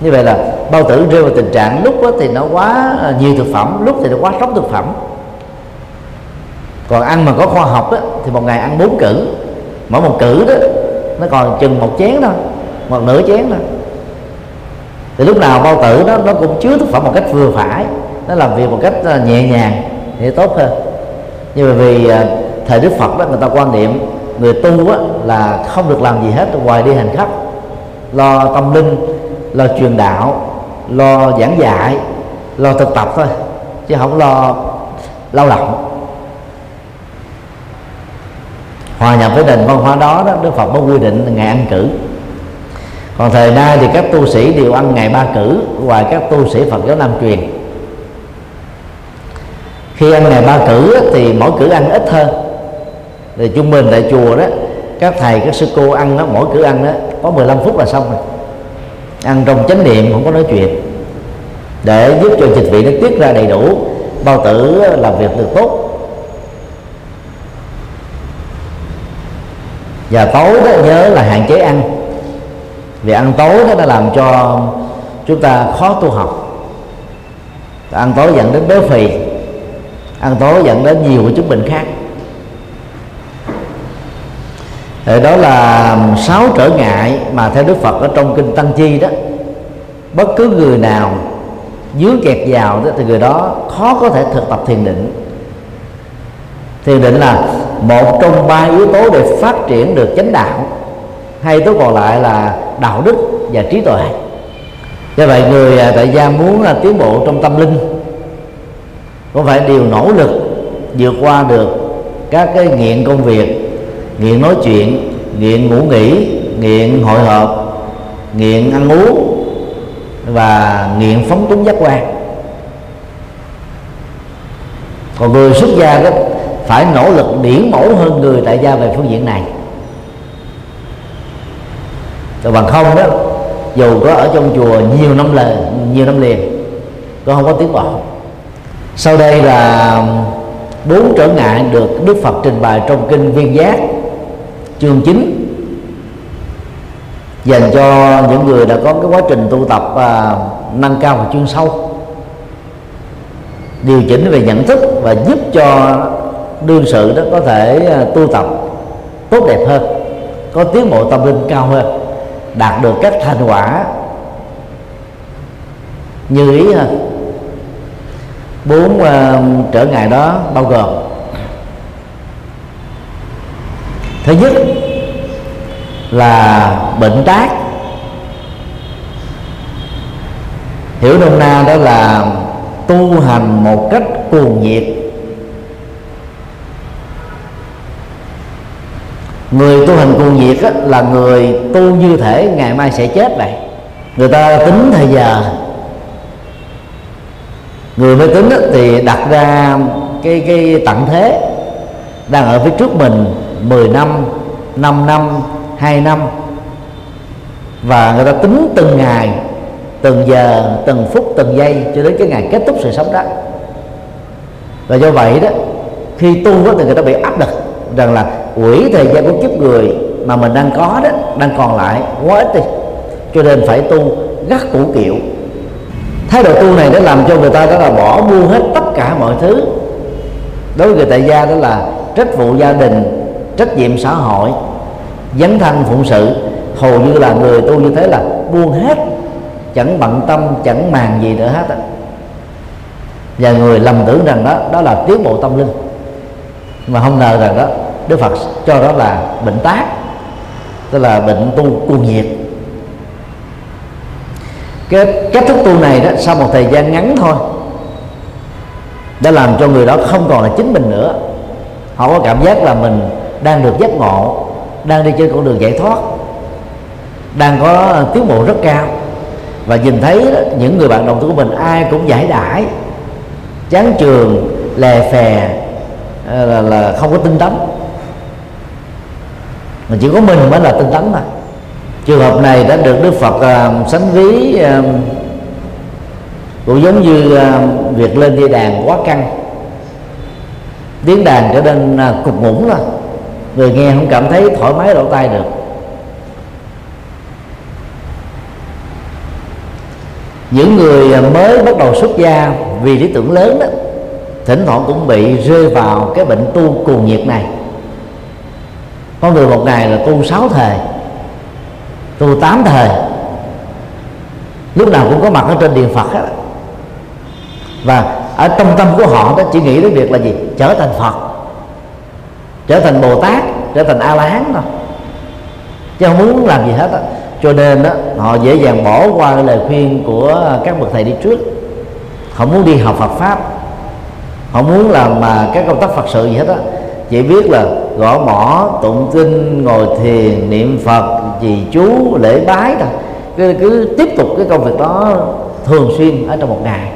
Như vậy là bao tử rơi vào tình trạng lúc đó thì nó quá uh, nhiều thực phẩm lúc thì nó quá sốc thực phẩm còn ăn mà có khoa học á, thì một ngày ăn bốn cử mỗi một cử đó nó còn chừng một chén thôi một nửa chén thôi. Thì lúc nào bao tử nó nó cũng chứa thực phẩm một cách vừa phải nó làm việc một cách ờ, nhẹ nhàng thì tốt hơn. Nhưng mà vì ờ, thời đức phật đó người ta quan niệm người tu á, là không được làm gì hết ngoài đi hành khắp, lo tâm linh lo truyền đạo lo giảng dạy lo thực tập thôi chứ không lo lao động. Hòa nhập với nền văn hóa đó đó đức phật có quy định ngày ăn cử. Còn thời nay thì các tu sĩ đều ăn ngày ba cử ngoài các tu sĩ phật giáo nam truyền. Khi ăn ngày ba cử thì mỗi cử ăn ít hơn. Thì trung bình tại chùa đó các thầy các sư cô ăn đó, mỗi cử ăn đó có 15 phút là xong rồi. Ăn trong chánh niệm không có nói chuyện. Để giúp cho dịch vị nó tiết ra đầy đủ bao tử làm việc được tốt. Và tối đó nhớ là hạn chế ăn. Vì ăn tối đó nó làm cho chúng ta khó tu học. Ăn tối dẫn đến béo phì. Ăn tối dẫn đến nhiều cái chứng bệnh khác. Thì đó là sáu trở ngại mà theo Đức Phật ở trong kinh Tăng Chi đó, bất cứ người nào dướng kẹt vào đó thì người đó khó có thể thực tập thiền định. Thiền định là một trong ba yếu tố để phát triển được chánh đạo, hai yếu tố còn lại là đạo đức và trí tuệ. Do vậy, người à, tại gia muốn là tiến bộ trong tâm linh, cũng phải điều nỗ lực vượt qua được các cái nghiện công việc, nghiện nói chuyện, nghiện ngủ nghỉ, nghiện hội họp, nghiện ăn uống và nghiện phóng túng giác quan. Còn người xuất gia đó phải nỗ lực điển mẫu hơn người tại gia về phương diện này. Rồi bằng không đó dù có ở trong chùa nhiều năm lời nhiều năm liền cũng không có tiến bộ sau đây là bốn trở ngại được đức phật trình bày trong kinh viên giác chương 9 dành cho những người đã có cái quá trình tu tập à, nâng cao và chuyên sâu điều chỉnh về nhận thức và giúp cho đương sự đó có thể à, tu tập tốt đẹp hơn có tiến bộ tâm linh cao hơn đạt được các thành quả như ý hơn. Bốn uh, trở ngại đó bao gồm thứ nhất là bệnh tác hiểu nôm na đó là tu hành một cách cuồng nhiệt người tu hành cuồng nhiệt á, là người tu như thể ngày mai sẽ chết vậy. Người ta tính thời giờ. Người mới tính thì đặt ra cái cái tận thế. Đang ở phía trước mình 10 năm 5 năm 2 năm. Và người ta tính từng ngày từng giờ từng phút từng giây cho đến cái ngày kết thúc sự sống đó. Và do vậy đó khi tu đó, thì người ta bị áp lực rằng là quỹ thời gian của kiếp người mà mình đang có đó, đang còn lại quá ít đi. Cho nên phải tu gắt củ kiệu. Thái độ tu này đã làm cho người ta đó là bỏ buông hết tất cả mọi thứ. Đối với người tại gia đó là trách vụ gia đình, trách nhiệm xã hội, dấn thân phụng sự. Hầu như là người tu như thế là buông hết, chẳng bận tâm, chẳng màng gì nữa hết và người lầm tưởng rằng đó đó là tiến bộ tâm linh. Mà không ngờ rằng đó đức phật cho đó là bệnh tác tức là bệnh tu cuồng nhiệt. Cái cách thức tu này đó sau một thời gian ngắn thôi đã làm cho người đó không còn là chính mình nữa. Họ có cảm giác là mình đang được giác ngộ đang đi trên con đường giải thoát đang có tiến bộ rất cao. Và nhìn thấy đó, những người bạn đồng tu của mình ai cũng giải đãi chán trường lè phè ờ, là, là không có tinh tấn mà chỉ có mình mới là tinh tấn thôi. Trường hợp này đã được đức phật uh, sánh ví uh, cũng giống như uh, việc lên dây đàn quá căng. Tiếng đàn trở nên uh, cục ngủng rồi người nghe không cảm thấy thoải mái lỗ tai được. Những người mới bắt đầu xuất gia vì lý tưởng lớn đó thỉnh thoảng cũng bị rơi vào cái bệnh tu cuồng nhiệt này có người một ngày là tu sáu thời tu tám thời lúc nào cũng có mặt ở trên điện phật hết. Và ở trong tâm của họ đó chỉ nghĩ đến việc là gì? Trở thành phật. Trở thành bồ tát, trở thành a la hán thôi. Chứ không muốn làm gì hết á. Cho nên đó họ dễ dàng bỏ qua lời khuyên của các bậc thầy đi trước. Họ muốn đi học Phật pháp. Họ muốn làm mà các công tác Phật sự gì hết á chỉ biết là gõ mỏ tụng kinh ngồi thiền niệm Phật trì chú lễ bái thôi. Cứ, cứ tiếp tục cái công việc đó thường xuyên ở trong một ngày.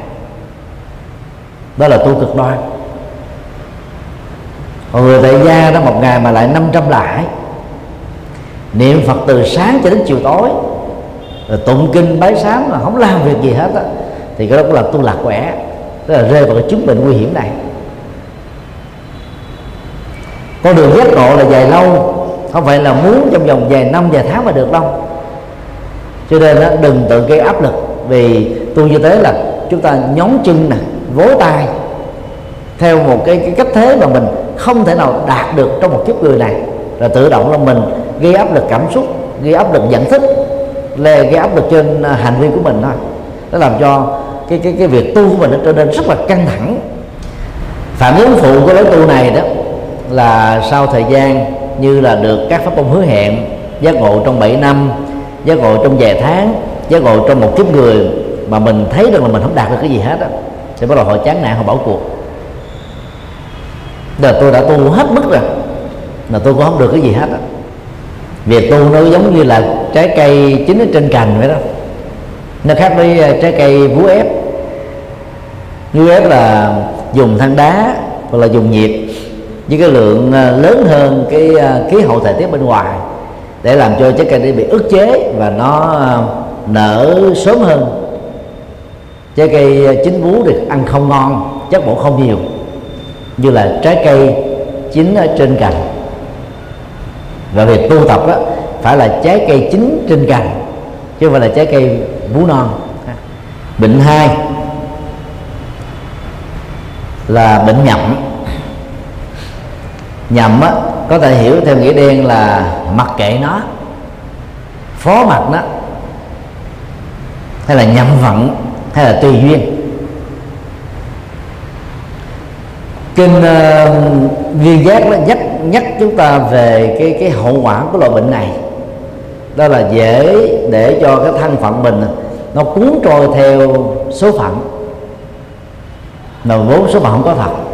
Đó là tu cực đoan. Còn người tại gia đó một ngày mà lại 500 lại. Niệm phật từ sáng cho đến chiều tối. Rồi tụng kinh bái sám mà không làm việc gì hết á. Thì cái đó cũng là tu lạc quẻ. Tức là rơi vào cái chứng bệnh nguy hiểm này con đường giác ngộ là dài lâu không phải là muốn trong vòng vài năm vài tháng mà được đâu. Cho nên đó, đừng tự gây áp lực vì tu như thế là chúng ta nhón chân nè vỗ tay. Theo một cái, cái cách thế mà mình không thể nào đạt được trong một kiếp người này là tự động là mình gây áp lực cảm xúc gây áp lực nhận thức gây áp lực trên à, hành vi của mình thôi. Nó làm cho cái cái cái việc tu của mình nó trở nên rất là căng thẳng. Phản ứng phụ của lối tu này đó là sau thời gian như là được các pháp môn hứa hẹn, giác ngộ trong 7 năm, giác ngộ trong vài tháng, giác ngộ trong một kiếp người mà mình thấy rằng là mình không đạt được cái gì hết á, thì bắt đầu họ chán nản, họ bỏ cuộc. Là tôi đã tu hết mức rồi, mà tôi cũng không được cái gì hết á. Việc tu nó giống như là trái cây chín ở trên cành vậy đó. Nó khác với ờ, trái cây vú ép. Vú ép là dùng than đá hoặc là dùng nhiệt với cái lượng ờ, lớn hơn cái ờ, khí hậu thời tiết bên ngoài, để làm cho trái cây bị ức chế và nó ờ, nở sớm hơn. Trái cây chín vú được ăn không ngon, chất bổ không nhiều, như là trái cây chín ở trên cành. Và việc tu tập đó phải là trái cây chín trên cành, chứ không phải là trái cây vú non. Bệnh hai là bệnh nhậm nhầm á, có thể hiểu theo nghĩa đen là mặc kệ nó phó mặt nó hay là nhậm vận hay là tùy duyên. Kinh ờ, uh, viên giác nó nhắc nhắc chúng ta về cái cái hậu quả của loại bệnh này. Đó là dễ để cho cái thân phận mình nó cuốn trôi theo số phận. Mà vốn số phận không có thật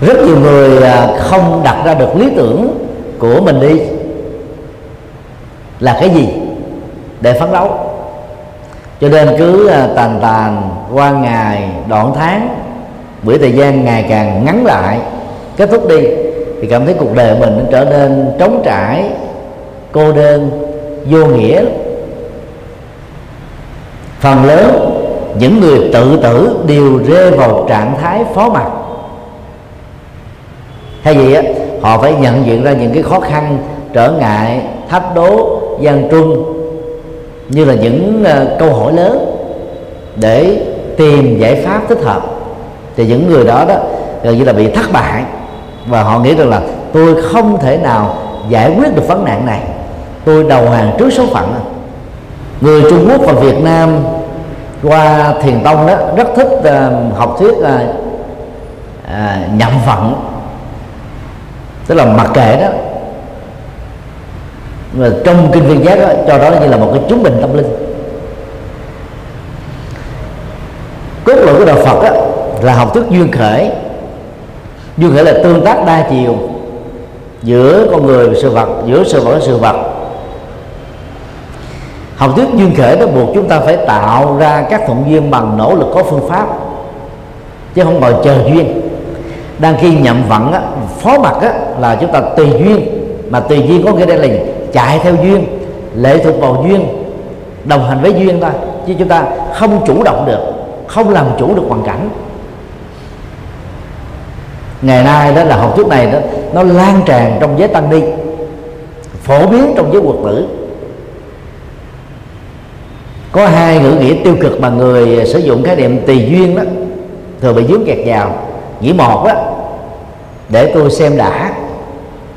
rất nhiều người à, không đặt ra được lý tưởng của mình đi. Là cái gì? Để phấn đấu. Cho nên cứ à, tàn tàn, qua ngày, đoạn tháng buổi thời gian ngày càng ngắn lại, kết thúc đi, thì cảm thấy cuộc đời mình trở nên trống trải, cô đơn, vô nghĩa. Phần lớn những người tự tử đều rơi vào trạng thái phó mặc thay vì á họ phải nhận diện ra những cái khó khăn trở ngại thách đố gian truân như là những ờ, câu hỏi lớn để tìm giải pháp thích hợp. Thì những người đó đó gần như là bị thất bại và họ nghĩ rằng là tôi không thể nào giải quyết được vấn nạn này. Tôi đầu hàng trước số phận. Người Trung Quốc và Việt Nam qua thiền tông đó rất thích uh, học thuyết uh, uh, nhậm phận tức là mặc kệ đó. Mà trong kinh viên giác đó, cho đó như là một cái chúng bình tâm linh. Cốt lõi của đạo Phật đó, là học thuyết duyên khởi. Duyên khởi là tương tác đa chiều giữa con người và sự vật giữa sự vật và sự vật. Học thuyết duyên khởi nó buộc chúng ta phải tạo ra các thuận duyên bằng nỗ lực có phương pháp chứ không ngồi chờ duyên đang khi nhậm vận á, phó mặt á, là chúng ta tùy duyên. Mà tùy duyên có nghĩa đây là chạy theo duyên lệ thuộc vào duyên đồng hành với duyên thôi. Chứ chúng ta không chủ động được không làm chủ được hoàn cảnh. Ngày nay đó là học thuyết này đó nó lan tràn trong giới tăng ni phổ biến trong giới quật tử. Có hai ngữ nghĩa tiêu cực mà người sử dụng khái niệm tùy duyên đó. Thường bị dướng kẹt vào. Nghĩ một đó để tôi xem đã.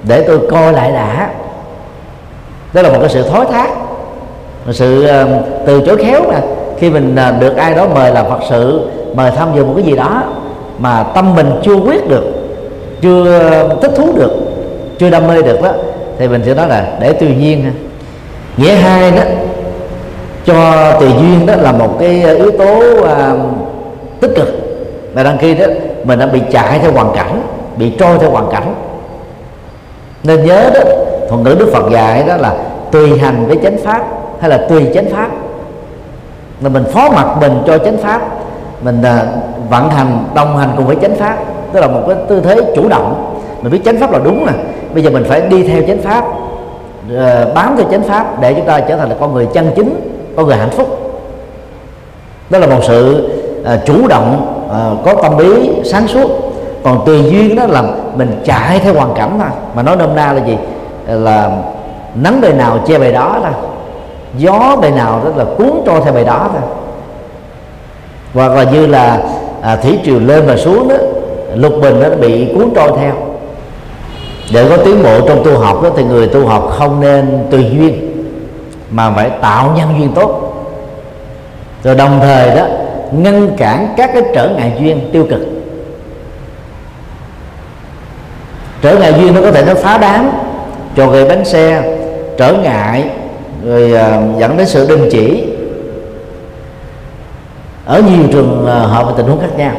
Để tôi coi lại đã. Đó là một cái sự thối thác. Một sự ờ, từ chối khéo mà. Khi mình ờ, được ai đó mời làm phật sự mời tham dự một cái gì đó mà tâm mình chưa quyết được chưa ờ, thích thú được chưa đam mê được đó thì mình sẽ nói là để tùy duyên nghĩa hai đó cho tùy duyên đó là một cái yếu tố uh, tích cực. Mà đăng ký đó mình đã bị chạy theo hoàn cảnh bị trôi theo hoàn cảnh. Nên nhớ đó thuật ngữ đức phật dạy đó là tùy hành với chánh pháp hay là tùy chánh pháp. Là mình phó mặt mình cho chánh pháp mình uh, vận hành đồng hành cùng với chánh pháp tức là một cái tư thế chủ động. Mình biết chánh pháp là đúng nè bây giờ mình phải đi theo chánh pháp uh, bám theo chánh pháp để chúng ta trở thành là con người chân chính con người hạnh phúc. Đó là một sự uh, chủ động uh, có tâm lý sáng suốt còn tùy duyên đó là mình chạy theo hoàn cảnh thôi. Mà nói nôm na là gì? Là nắng bề nào che bề đó thôi. Gió bề nào đó là cuốn trôi theo bề đó thôi. Hoặc là như là à, thủy triều lên và xuống đó lục bình nó bị cuốn trôi theo. Để có tiến bộ trong tu học đó thì người tu học không nên tùy duyên mà phải tạo nhân duyên tốt. Rồi đồng thời đó ngăn cản các cái trở ngại duyên tiêu cực. Trở ngại duyên nó có thể nó phá đám cho gây bánh xe trở ngại rồi uh, dẫn đến sự đình chỉ. Ở nhiều trường ờ, hợp và tình huống khác nhau.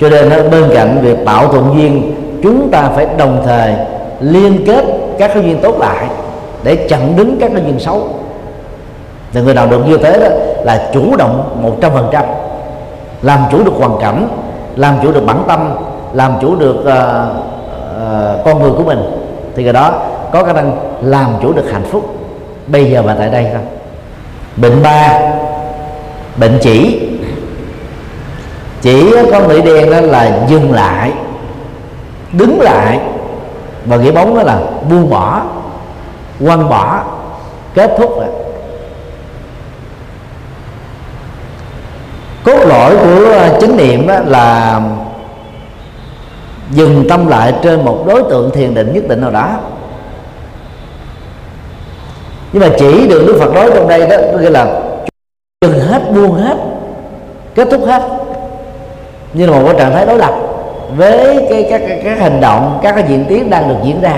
Cho nên nó bên cạnh việc bảo thuận duyên chúng ta phải đồng thời liên kết các cái duyên tốt lại để chặn đứng các cái duyên xấu. Thì người nào được như thế đó là chủ động một trăm phần trăm. Làm chủ được hoàn cảnh làm chủ được bản tâm làm chủ được uh, uh, con người của mình thì người đó có khả năng làm chủ được hạnh phúc. Bây giờ và tại đây thôi bệnh ba bệnh chỉ. Chỉ có lưỡi đen đó là dừng lại đứng lại và nghĩa bóng đó là buông bỏ quăng bỏ kết thúc rồi. Cốt lõi của ờ, chánh niệm là dừng tâm lại trên một đối tượng thiền định nhất định nào đó nhưng mà chỉ được đức phật nói trong đây đó nghĩa là dừng hết, buông hết, kết thúc hết. Như là một cái trạng thái đối lập với cái, các các hành động, các cái diễn tiến đang được diễn ra.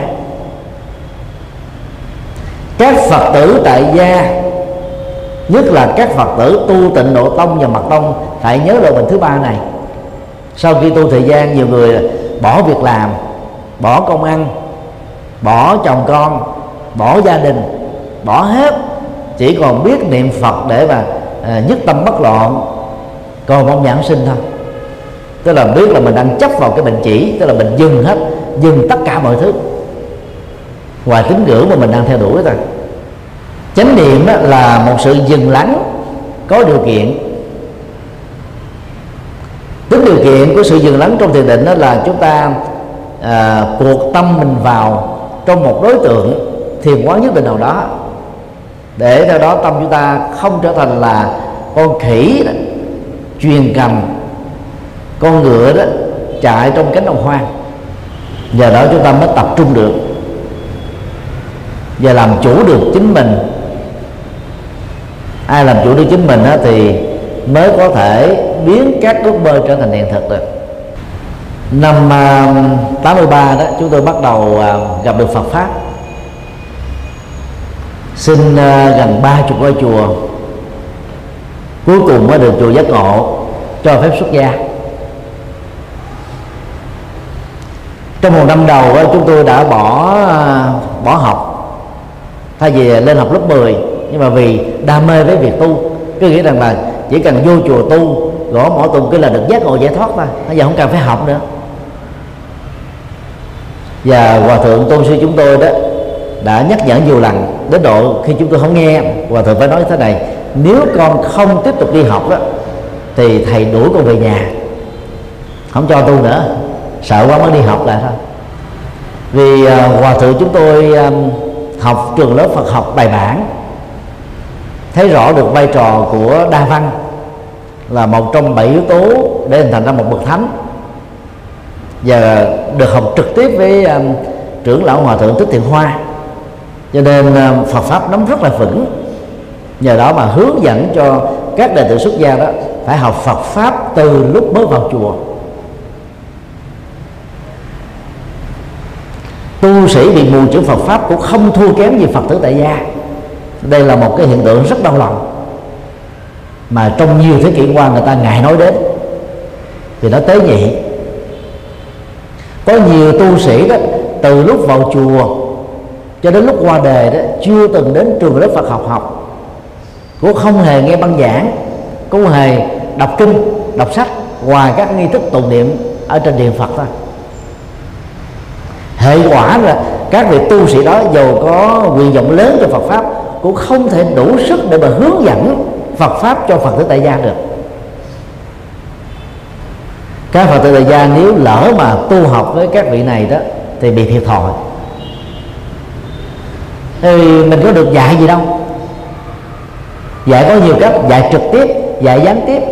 Các phật tử tại gia, nhất là các phật tử tu tịnh độ tông và mật tông, phải nhớ lời mình thứ ba này. Sau khi tu thời gian, nhiều người bỏ việc làm bỏ công ăn bỏ chồng con bỏ gia đình bỏ hết. Chỉ còn biết niệm phật để mà à, nhất tâm bất loạn còn mong nhãn sinh thôi. Tức là biết là mình đang chấp vào cái bệnh chỉ tức là mình dừng hết dừng tất cả mọi thứ. Ngoài tín ngưỡng mà mình đang theo đuổi thôi. Chánh niệm là một sự dừng lắng có điều kiện tính điều kiện của sự dừng lắng trong thiền định đó là chúng ta à, cuộc tâm mình vào trong một đối tượng thiền quán nhất định nào đó. Để theo đó tâm chúng ta không trở thành là con khỉ đó, truyền cầm con ngựa đó chạy trong cánh đồng hoang. Giờ đó chúng ta mới tập trung được và làm chủ được chính mình. Ai làm chủ được chính mình đó, thì mới có thể biến các ước mơ trở thành hiện thực được năm à, uh, 83 đó chúng tôi bắt đầu uh, gặp được Phật pháp. Xin uh, gần ba chục ngôi chùa cuối cùng mới được chùa giác ngộ cho phép xuất gia. Trong một năm đầu đó, chúng tôi đã bỏ bỏ học thay vì lên học lớp 10 nhưng mà vì đam mê với việc tu cứ nghĩ rằng là chỉ cần vô chùa tu gõ mỏ tụng cứ là được giác ngộ giải thoát thôi bây giờ không cần phải học nữa. Và hòa thượng tôn sư chúng tôi đó đã nhắc nhở nhiều lần đến độ khi chúng tôi không nghe. Hòa thượng phải nói thế này nếu con không tiếp tục đi học đó thì thầy đuổi con về nhà. Không cho tu nữa. Sợ quá mới đi học lại thôi. Vì uh, hòa thượng chúng tôi um, học trường lớp Phật học bài bản thấy rõ được vai trò của đa văn là một trong bảy yếu tố để hình thành ra một bậc thánh. Và được học trực tiếp với um, trưởng lão hòa thượng thích thiện hoa. Cho nên um, Phật pháp nắm rất là vững. Nhờ đó mà hướng dẫn cho các đệ tử xuất gia đó phải học Phật pháp từ lúc mới vào chùa. Tu sĩ bị mù chữ Phật pháp cũng không thua kém gì Phật tử tại gia. Đây là một cái hiện tượng rất đau lòng mà trong nhiều thế kỷ qua người ta ngại nói đến. Vì nó tế nhị có nhiều tu sĩ đó, từ lúc vào chùa cho đến lúc qua đề đó, chưa từng đến trường lớp Phật học học. Cũng không hề nghe băng giảng, cũng hề đọc kinh, đọc sách ngoài các nghi thức tụng niệm ở trên điện Phật thôi. Hệ quả là các vị tu sĩ đó giàu có quyền vọng lớn cho Phật pháp, cũng không thể đủ sức để mà hướng dẫn Phật pháp cho Phật tử tại gia được. Các Phật tử tại gia nếu lỡ mà tu học với các vị này đó, thì bị thiệt thòi. Thì mình có được dạy gì đâu. Dạy có nhiều cách, dạy trực tiếp, dạy gián tiếp.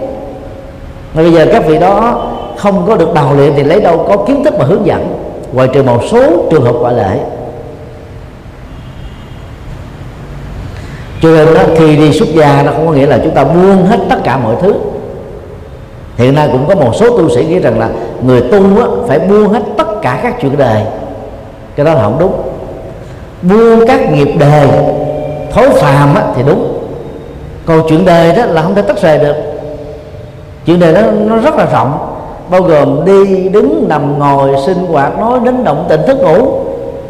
Mà bây giờ các vị đó không có được đào luyện thì lấy đâu có kiến thức mà hướng dẫn. Ngoài trừ một số trường hợp ngoại lệ. Cho nên đó, khi đi xuất gia nó không có nghĩa là chúng ta buông hết tất cả mọi thứ. Hiện nay cũng có một số tu sĩ nghĩ rằng là người tu á, phải buông hết tất cả các chuyện đời. Cái đó là không đúng. Buông các nghiệp đề thối phàm á, thì đúng. Còn chuyện đời đó là không thể tách rời được. Chuyện đời đó nó rất là rộng. Bao gồm đi đứng nằm ngồi sinh hoạt nói đến động tình thức ngủ.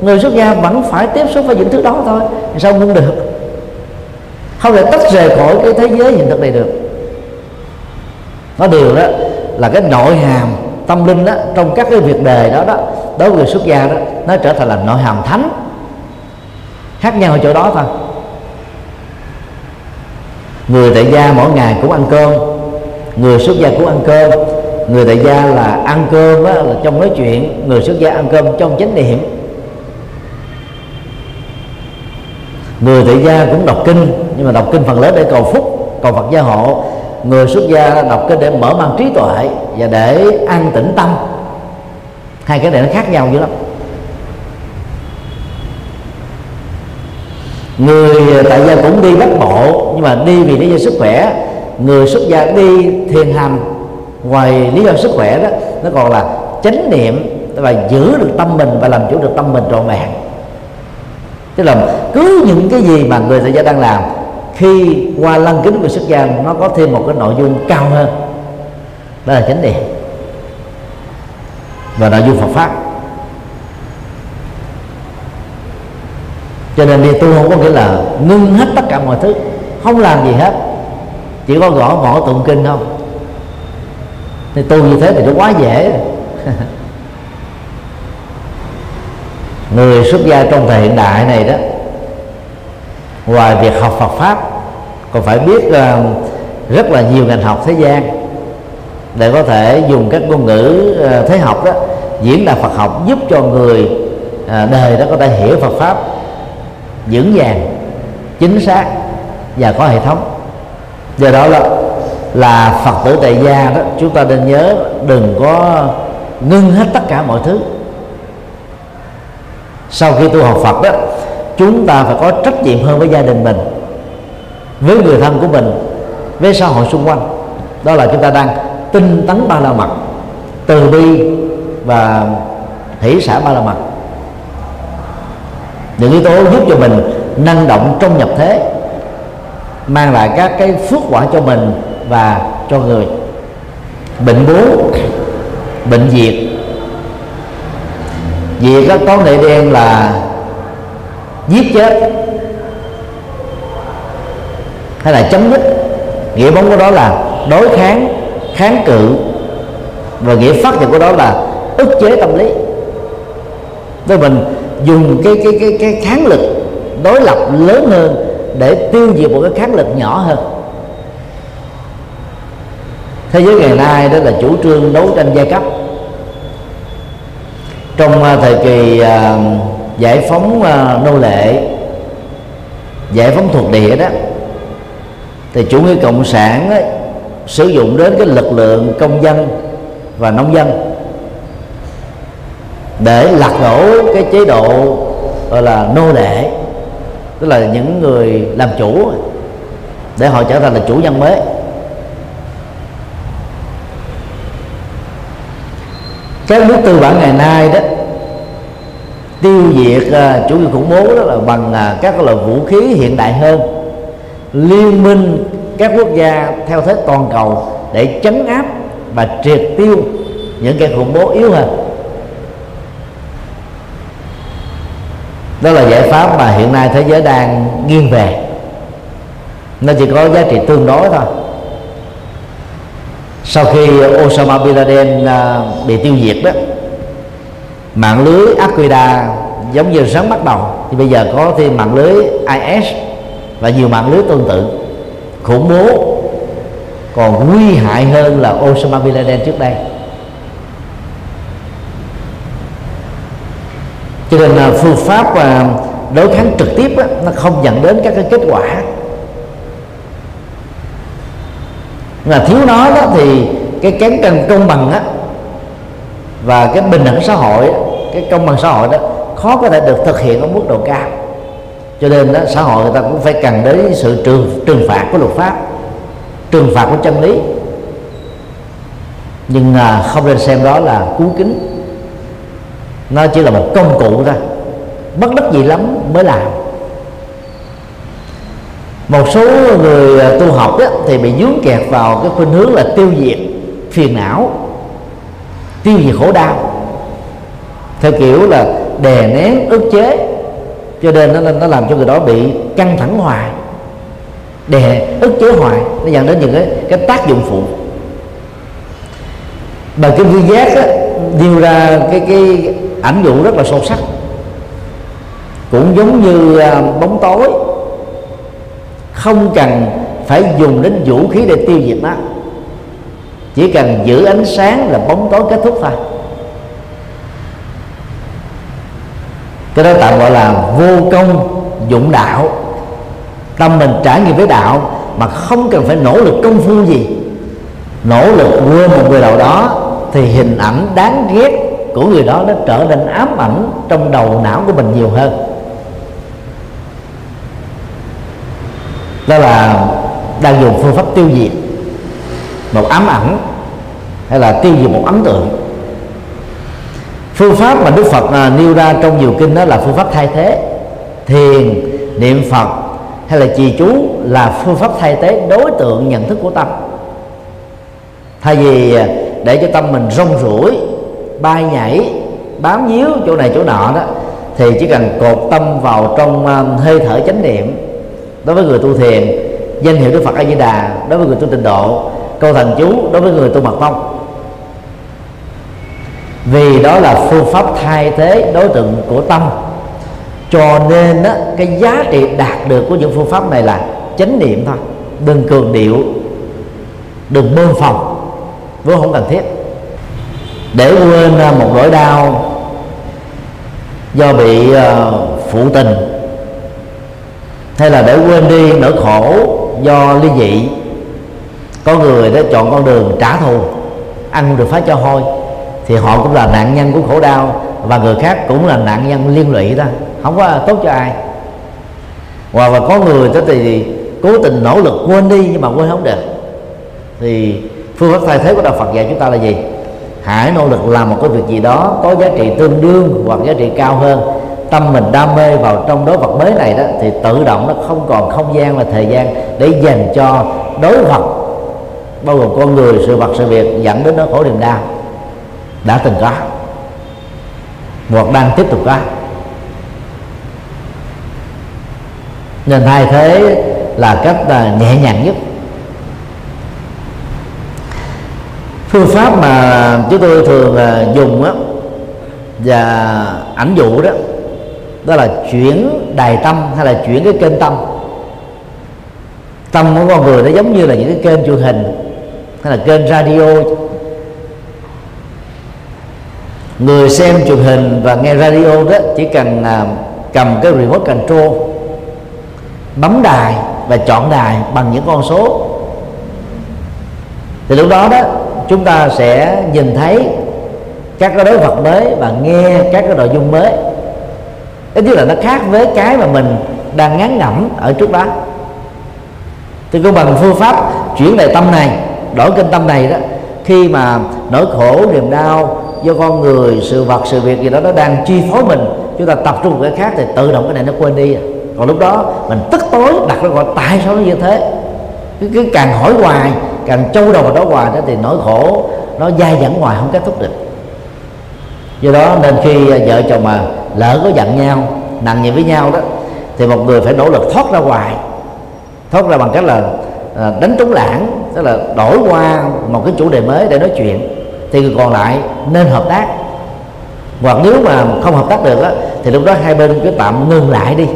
Người xuất gia vẫn phải tiếp xúc với những thứ đó thôi. Sao không được? Không thể tách rời khỏi cái thế giới hiện thực này được. Nó điều đó là cái nội hàm tâm linh đó trong các cái việc đề đó đó đối với người xuất gia đó nó trở thành là nội hàm thánh. Khác nhau ở chỗ đó thôi. Người tại gia mỗi ngày cũng ăn cơm người xuất gia cũng ăn cơm người tại gia là ăn cơm đó, là trong nói chuyện người xuất gia ăn cơm trong chánh niệm. Người tại gia cũng đọc kinh, nhưng mà đọc kinh phần lớn để cầu phúc, cầu phật gia hộ. Người xuất gia đọc kinh để mở mang trí tuệ và để an tĩnh tâm. Hai cái này nó khác nhau dữ lắm. Người tại gia cũng đi bắt bộ, nhưng mà đi vì lý do sức khỏe. Người xuất gia đi thiền hành ngoài lý do sức khỏe đó, nó còn là chánh niệm và giữ được tâm mình và làm chủ được tâm mình trọn vẹn tức là cứ những cái gì mà người tại gia đang làm, khi qua lăng kính của xuất gia, nó có thêm một cái nội dung cao hơn. Đó là chánh niệm và nội dung Phật pháp. Cho nên đi tu không có nghĩa là ngưng hết tất cả mọi thứ, không làm gì hết. Chỉ có gõ mỏ tụng kinh không. Thì tu như thế thì nó quá dễ. người xuất gia trong thời hiện đại này đó ngoài việc học Phật pháp còn phải biết uh, rất là nhiều ngành học thế gian. Để có thể dùng các ngôn ngữ uh, thế học đó diễn đạt Phật học giúp cho người uh, đời đó có thể hiểu Phật pháp vững vàng chính xác và có hệ thống. Do đó là là phật tử tại gia đó chúng ta nên nhớ đừng có ngưng hết tất cả mọi thứ sau khi tu học phật đó, chúng ta phải có trách nhiệm hơn với gia đình mình, với người thân của mình, với xã hội xung quanh. Đó là chúng ta đang tinh tấn ba la mật, từ bi và hỷ xã ba la mật. Những yếu tố giúp cho mình năng động trong nhập thế, mang lại các cái phước quả cho mình và cho người. Bệnh bố bệnh diệt việc các có nghĩa đen là giết chết. Hay là chấm dứt. Nghĩa bóng của đó là đối kháng kháng cự. Và nghĩa phát triển của đó là ức chế tâm lý. Với mình dùng cái cái cái cái kháng lực đối lập lớn hơn để tiêu diệt một cái kháng lực nhỏ hơn. Thế giới ngày nay đó là chủ trương đấu tranh giai cấp trong à, thời kỳ à, giải phóng à, nô lệ giải phóng thuộc địa đó thì chủ nghĩa cộng sản ấy, sử dụng đến cái lực lượng công dân và nông dân để lật đổ cái chế độ gọi là nô lệ tức là những người làm chủ để họ trở thành là chủ nhân mới. Các nước tư bản ngày nay đó tiêu diệt uh, chủ nghĩa khủng bố đó là bằng uh, các loại vũ khí hiện đại hơn liên minh các quốc gia theo thế toàn cầu để chấn áp và triệt tiêu những kẻ khủng bố yếu hơn đó là giải pháp mà hiện nay thế giới đang nghiêng về. Nó chỉ có giá trị tương đối thôi sau khi Osama bin Laden à, bị tiêu diệt đó mạng lưới Al-Qaeda giống như sáng bắt đầu. Thì bây giờ có thêm mạng lưới IS và nhiều mạng lưới tương tự. Khủng bố còn nguy hại hơn là Osama bin Laden trước đây. Cho nên là phương pháp à, đối kháng trực tiếp đó, nó không dẫn đến các cái kết quả là thiếu nó đó thì cái cán cân công bằng á và cái bình đẳng xã hội cái công bằng xã hội đó khó có thể được thực hiện ở mức độ cao. Cho nên đó xã hội người ta cũng phải cần đến sự trừng trừng phạt của luật pháp trừng phạt của chân lý. Nhưng à, không nên xem đó là cú kính. Nó chỉ là một công cụ thôi. Bất đắc gì lắm mới làm một số người à, tu học đó, thì bị dướng kẹt vào cái khuynh hướng là tiêu diệt phiền não tiêu diệt khổ đau. Theo kiểu là đè nén ức chế. Cho nên nó nó làm cho người đó bị căng thẳng hoài. Đè ức chế hoài. Nó dẫn đến những cái cái tác dụng phụ. Bài kinh duy giác á, nêu ra cái cái ảnh dụ rất là sâu sắc. Cũng giống như à, bóng tối không cần phải dùng đến vũ khí để tiêu diệt nó. Chỉ cần giữ ánh sáng là bóng tối kết thúc thôi. Cái đó tạm gọi là vô công, dụng đạo. Tâm mình trải nghiệm với đạo mà không cần phải nỗ lực công phu gì. Nỗ lực quên một người nào đó thì hình ảnh đáng ghét của người đó nó trở nên ám ảnh trong đầu não của mình nhiều hơn. Đó là đang dùng phương pháp tiêu diệt một ám ảnh hay là tiêu diệt một ấn tượng. Phương pháp mà đức phật à, nêu ra trong nhiều kinh đó là phương pháp thay thế. Thiền niệm phật hay là trì chú là phương pháp thay thế đối tượng nhận thức của tâm. Thay vì à, để cho tâm mình rong rủi, bay nhảy bám víu chỗ này chỗ nọ đó thì chỉ cần cột tâm vào trong à, hơi thở chánh niệm đối với người tu thiền danh hiệu đức phật a di đà đối với người tu tịnh độ câu thần chú đối với người tu mật tông. Vì đó là phương pháp thay thế đối tượng của tâm. Cho nên đó, cái giá trị đạt được của những phương pháp này là chánh niệm thôi. Đừng cường điệu đừng bơm phòng vốn không cần thiết. Để quên à, một nỗi đau do bị à, phụ tình hay là để quên đi nỗi khổ do ly dị? Có người đã chọn con đường trả thù, ăn không được phá cho hôi, thì họ cũng là nạn nhân của khổ đau, và người khác cũng là nạn nhân liên lụy đó. Không có tốt cho ai. Hoặc là có người đó thì cố tình nỗ lực quên đi nhưng mà quên không được. Thì phương pháp thay thế của đạo Phật dạy chúng ta là gì? Hãy nỗ lực làm một cái việc gì đó có giá trị tương đương hoặc giá trị cao hơn tâm mình đam mê vào trong đối vật mới này đó, thì tự động nó không còn không gian và thời gian để dành cho đối vật, bao gồm con người, sự vật, sự việc dẫn đến nó khổ niềm đau. Đã từng có, hoặc đang tiếp tục có. Nên thay thế là cách là nhẹ nhàng nhất. Phương pháp mà chúng tôi thường à, dùng á, và ảnh dụ đó đó là chuyển đài tâm hay là chuyển cái kênh tâm. Tâm của con người nó giống như là những cái kênh truyền hình hay là kênh radio. Người xem truyền hình và nghe radio đó chỉ cần à, cầm cái remote control, bấm đài và chọn đài bằng những con số. Thì lúc đó đó, chúng ta sẽ nhìn thấy các cái đối vật mới và nghe các cái nội dung mới ít nhất là nó khác với cái mà mình đang ngán ngẩm ở trước đó. Thì cũng bằng phương pháp chuyển đề tâm này đổi kênh tâm này đó khi mà nỗi khổ niềm đau do con người sự vật sự việc gì đó nó đang chi phối mình chúng ta tập trung vào cái khác thì tự động cái này nó quên đi. Còn lúc đó mình tức tối đặt ra gọi tại sao nó như thế? Cứ, cứ càng hỏi hoài càng trâu đầu vào đó hoài đó thì nỗi khổ nó dai dẳng hoài không kết thúc được do đó nên khi à, vợ chồng mà lỡ có giận nhau nặng nhẹ với nhau đó thì một người phải nỗ lực thoát ra ngoài. Thoát ra bằng cách là à, đánh trống lãng tức là đổi qua một cái chủ đề mới để nói chuyện. Thì người còn lại nên hợp tác. Hoặc nếu mà không hợp tác được á, thì lúc đó hai bên cứ tạm ngừng lại đi.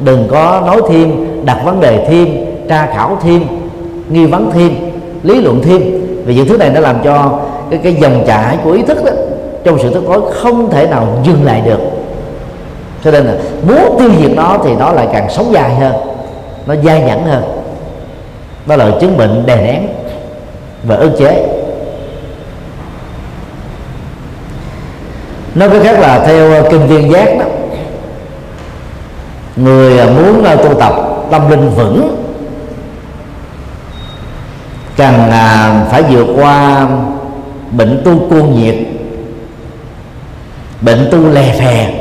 Đừng có nói thêm đặt vấn đề thêm tra khảo thêm nghi vấn thêm lý luận thêm. Vì những thứ này nó làm cho cái cái dòng chảy của ý thức đó trong sự thức tối không thể nào dừng lại được. Cho nên là muốn tiêu diệt nó thì nó lại càng sống dài hơn, nó dai nhẫn hơn. Đó là chứng bệnh đè nén và ức chế. Nói cách khác là theo ờ, kinh viên giác đó, người ờ, muốn ờ, tu tập tâm linh vững, cần à, phải vượt qua bệnh tu cuồng nhiệt bệnh tu lè phè.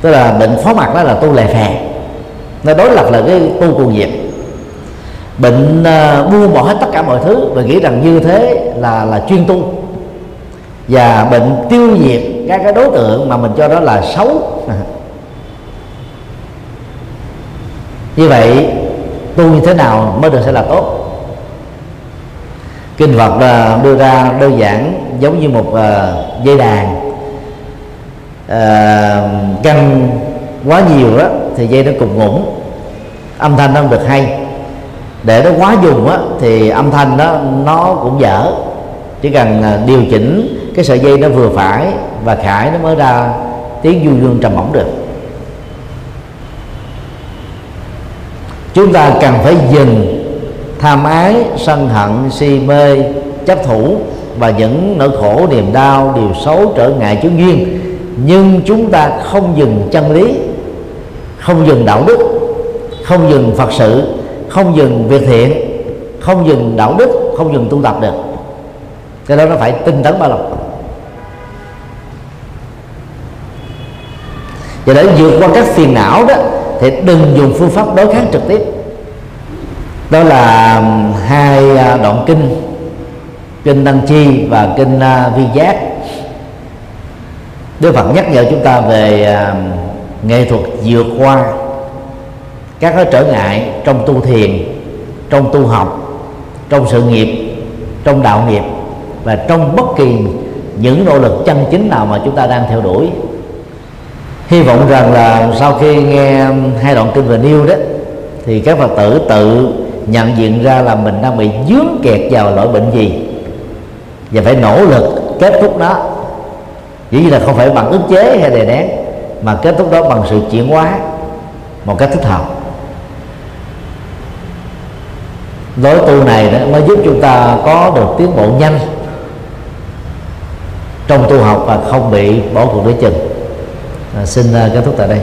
Tức là bệnh phó mặt đó là tu lè phè. Nó đối lập là cái tu cuồng nhiệt bệnh uh, buông bỏ hết tất cả mọi thứ và nghĩ rằng như thế là là chuyên tu. Và bệnh tiêu diệt các cái đối tượng mà mình cho đó là xấu. Như vậy tu như thế nào mới được sẽ là tốt? Kinh Phật uh, đưa ra đơn giản giống như một uh, dây đàn. Ờ, uh, căng quá nhiều đó thì dây nó cục ngủng. Âm thanh nó không được hay. Để nó quá dùng á thì âm thanh đó nó cũng dở. Chỉ cần à, điều chỉnh cái sợi dây nó vừa phải và khải nó mới ra tiếng du dương trầm ổn được. Chúng ta cần phải dừng tham ái sân hận si mê chấp thủ và những nỗi khổ niềm đau điều xấu trở ngại chướng duyên nhưng chúng ta không dừng chân lý, không dừng đạo đức, không dừng phật sự, không dừng việc thiện, không dừng đạo đức, không dừng tu tập được. Cái đó nó phải tinh tấn ba lòng. Và để vượt qua các phiền não đó, thì đừng dùng phương pháp đối kháng trực tiếp. Đó là um, hai à, đoạn kinh kinh tăng chi và kinh à, vi giác đức phật nhắc nhở chúng ta về à, nghệ thuật vượt qua các cái trở ngại trong tu thiền, trong tu học, trong sự nghiệp, trong đạo nghiệp và trong bất kỳ những nỗ lực chân chính nào mà chúng ta đang theo đuổi. Hy vọng rằng là sau khi nghe à, hai đoạn kinh về nêu đó, thì các phật tử tự nhận diện ra là mình đang bị dướng kẹt vào loại bệnh gì và phải nỗ lực kết thúc nó dĩ nhiên là không phải bằng ức chế hay đè nén mà kết thúc đó bằng sự chuyển hóa một cách thích hợp. Lối tu này đó mới giúp chúng ta có được tiến bộ nhanh trong tu học và không bị bỏ cuộc đối chừng. À, xin à, kết thúc tại đây.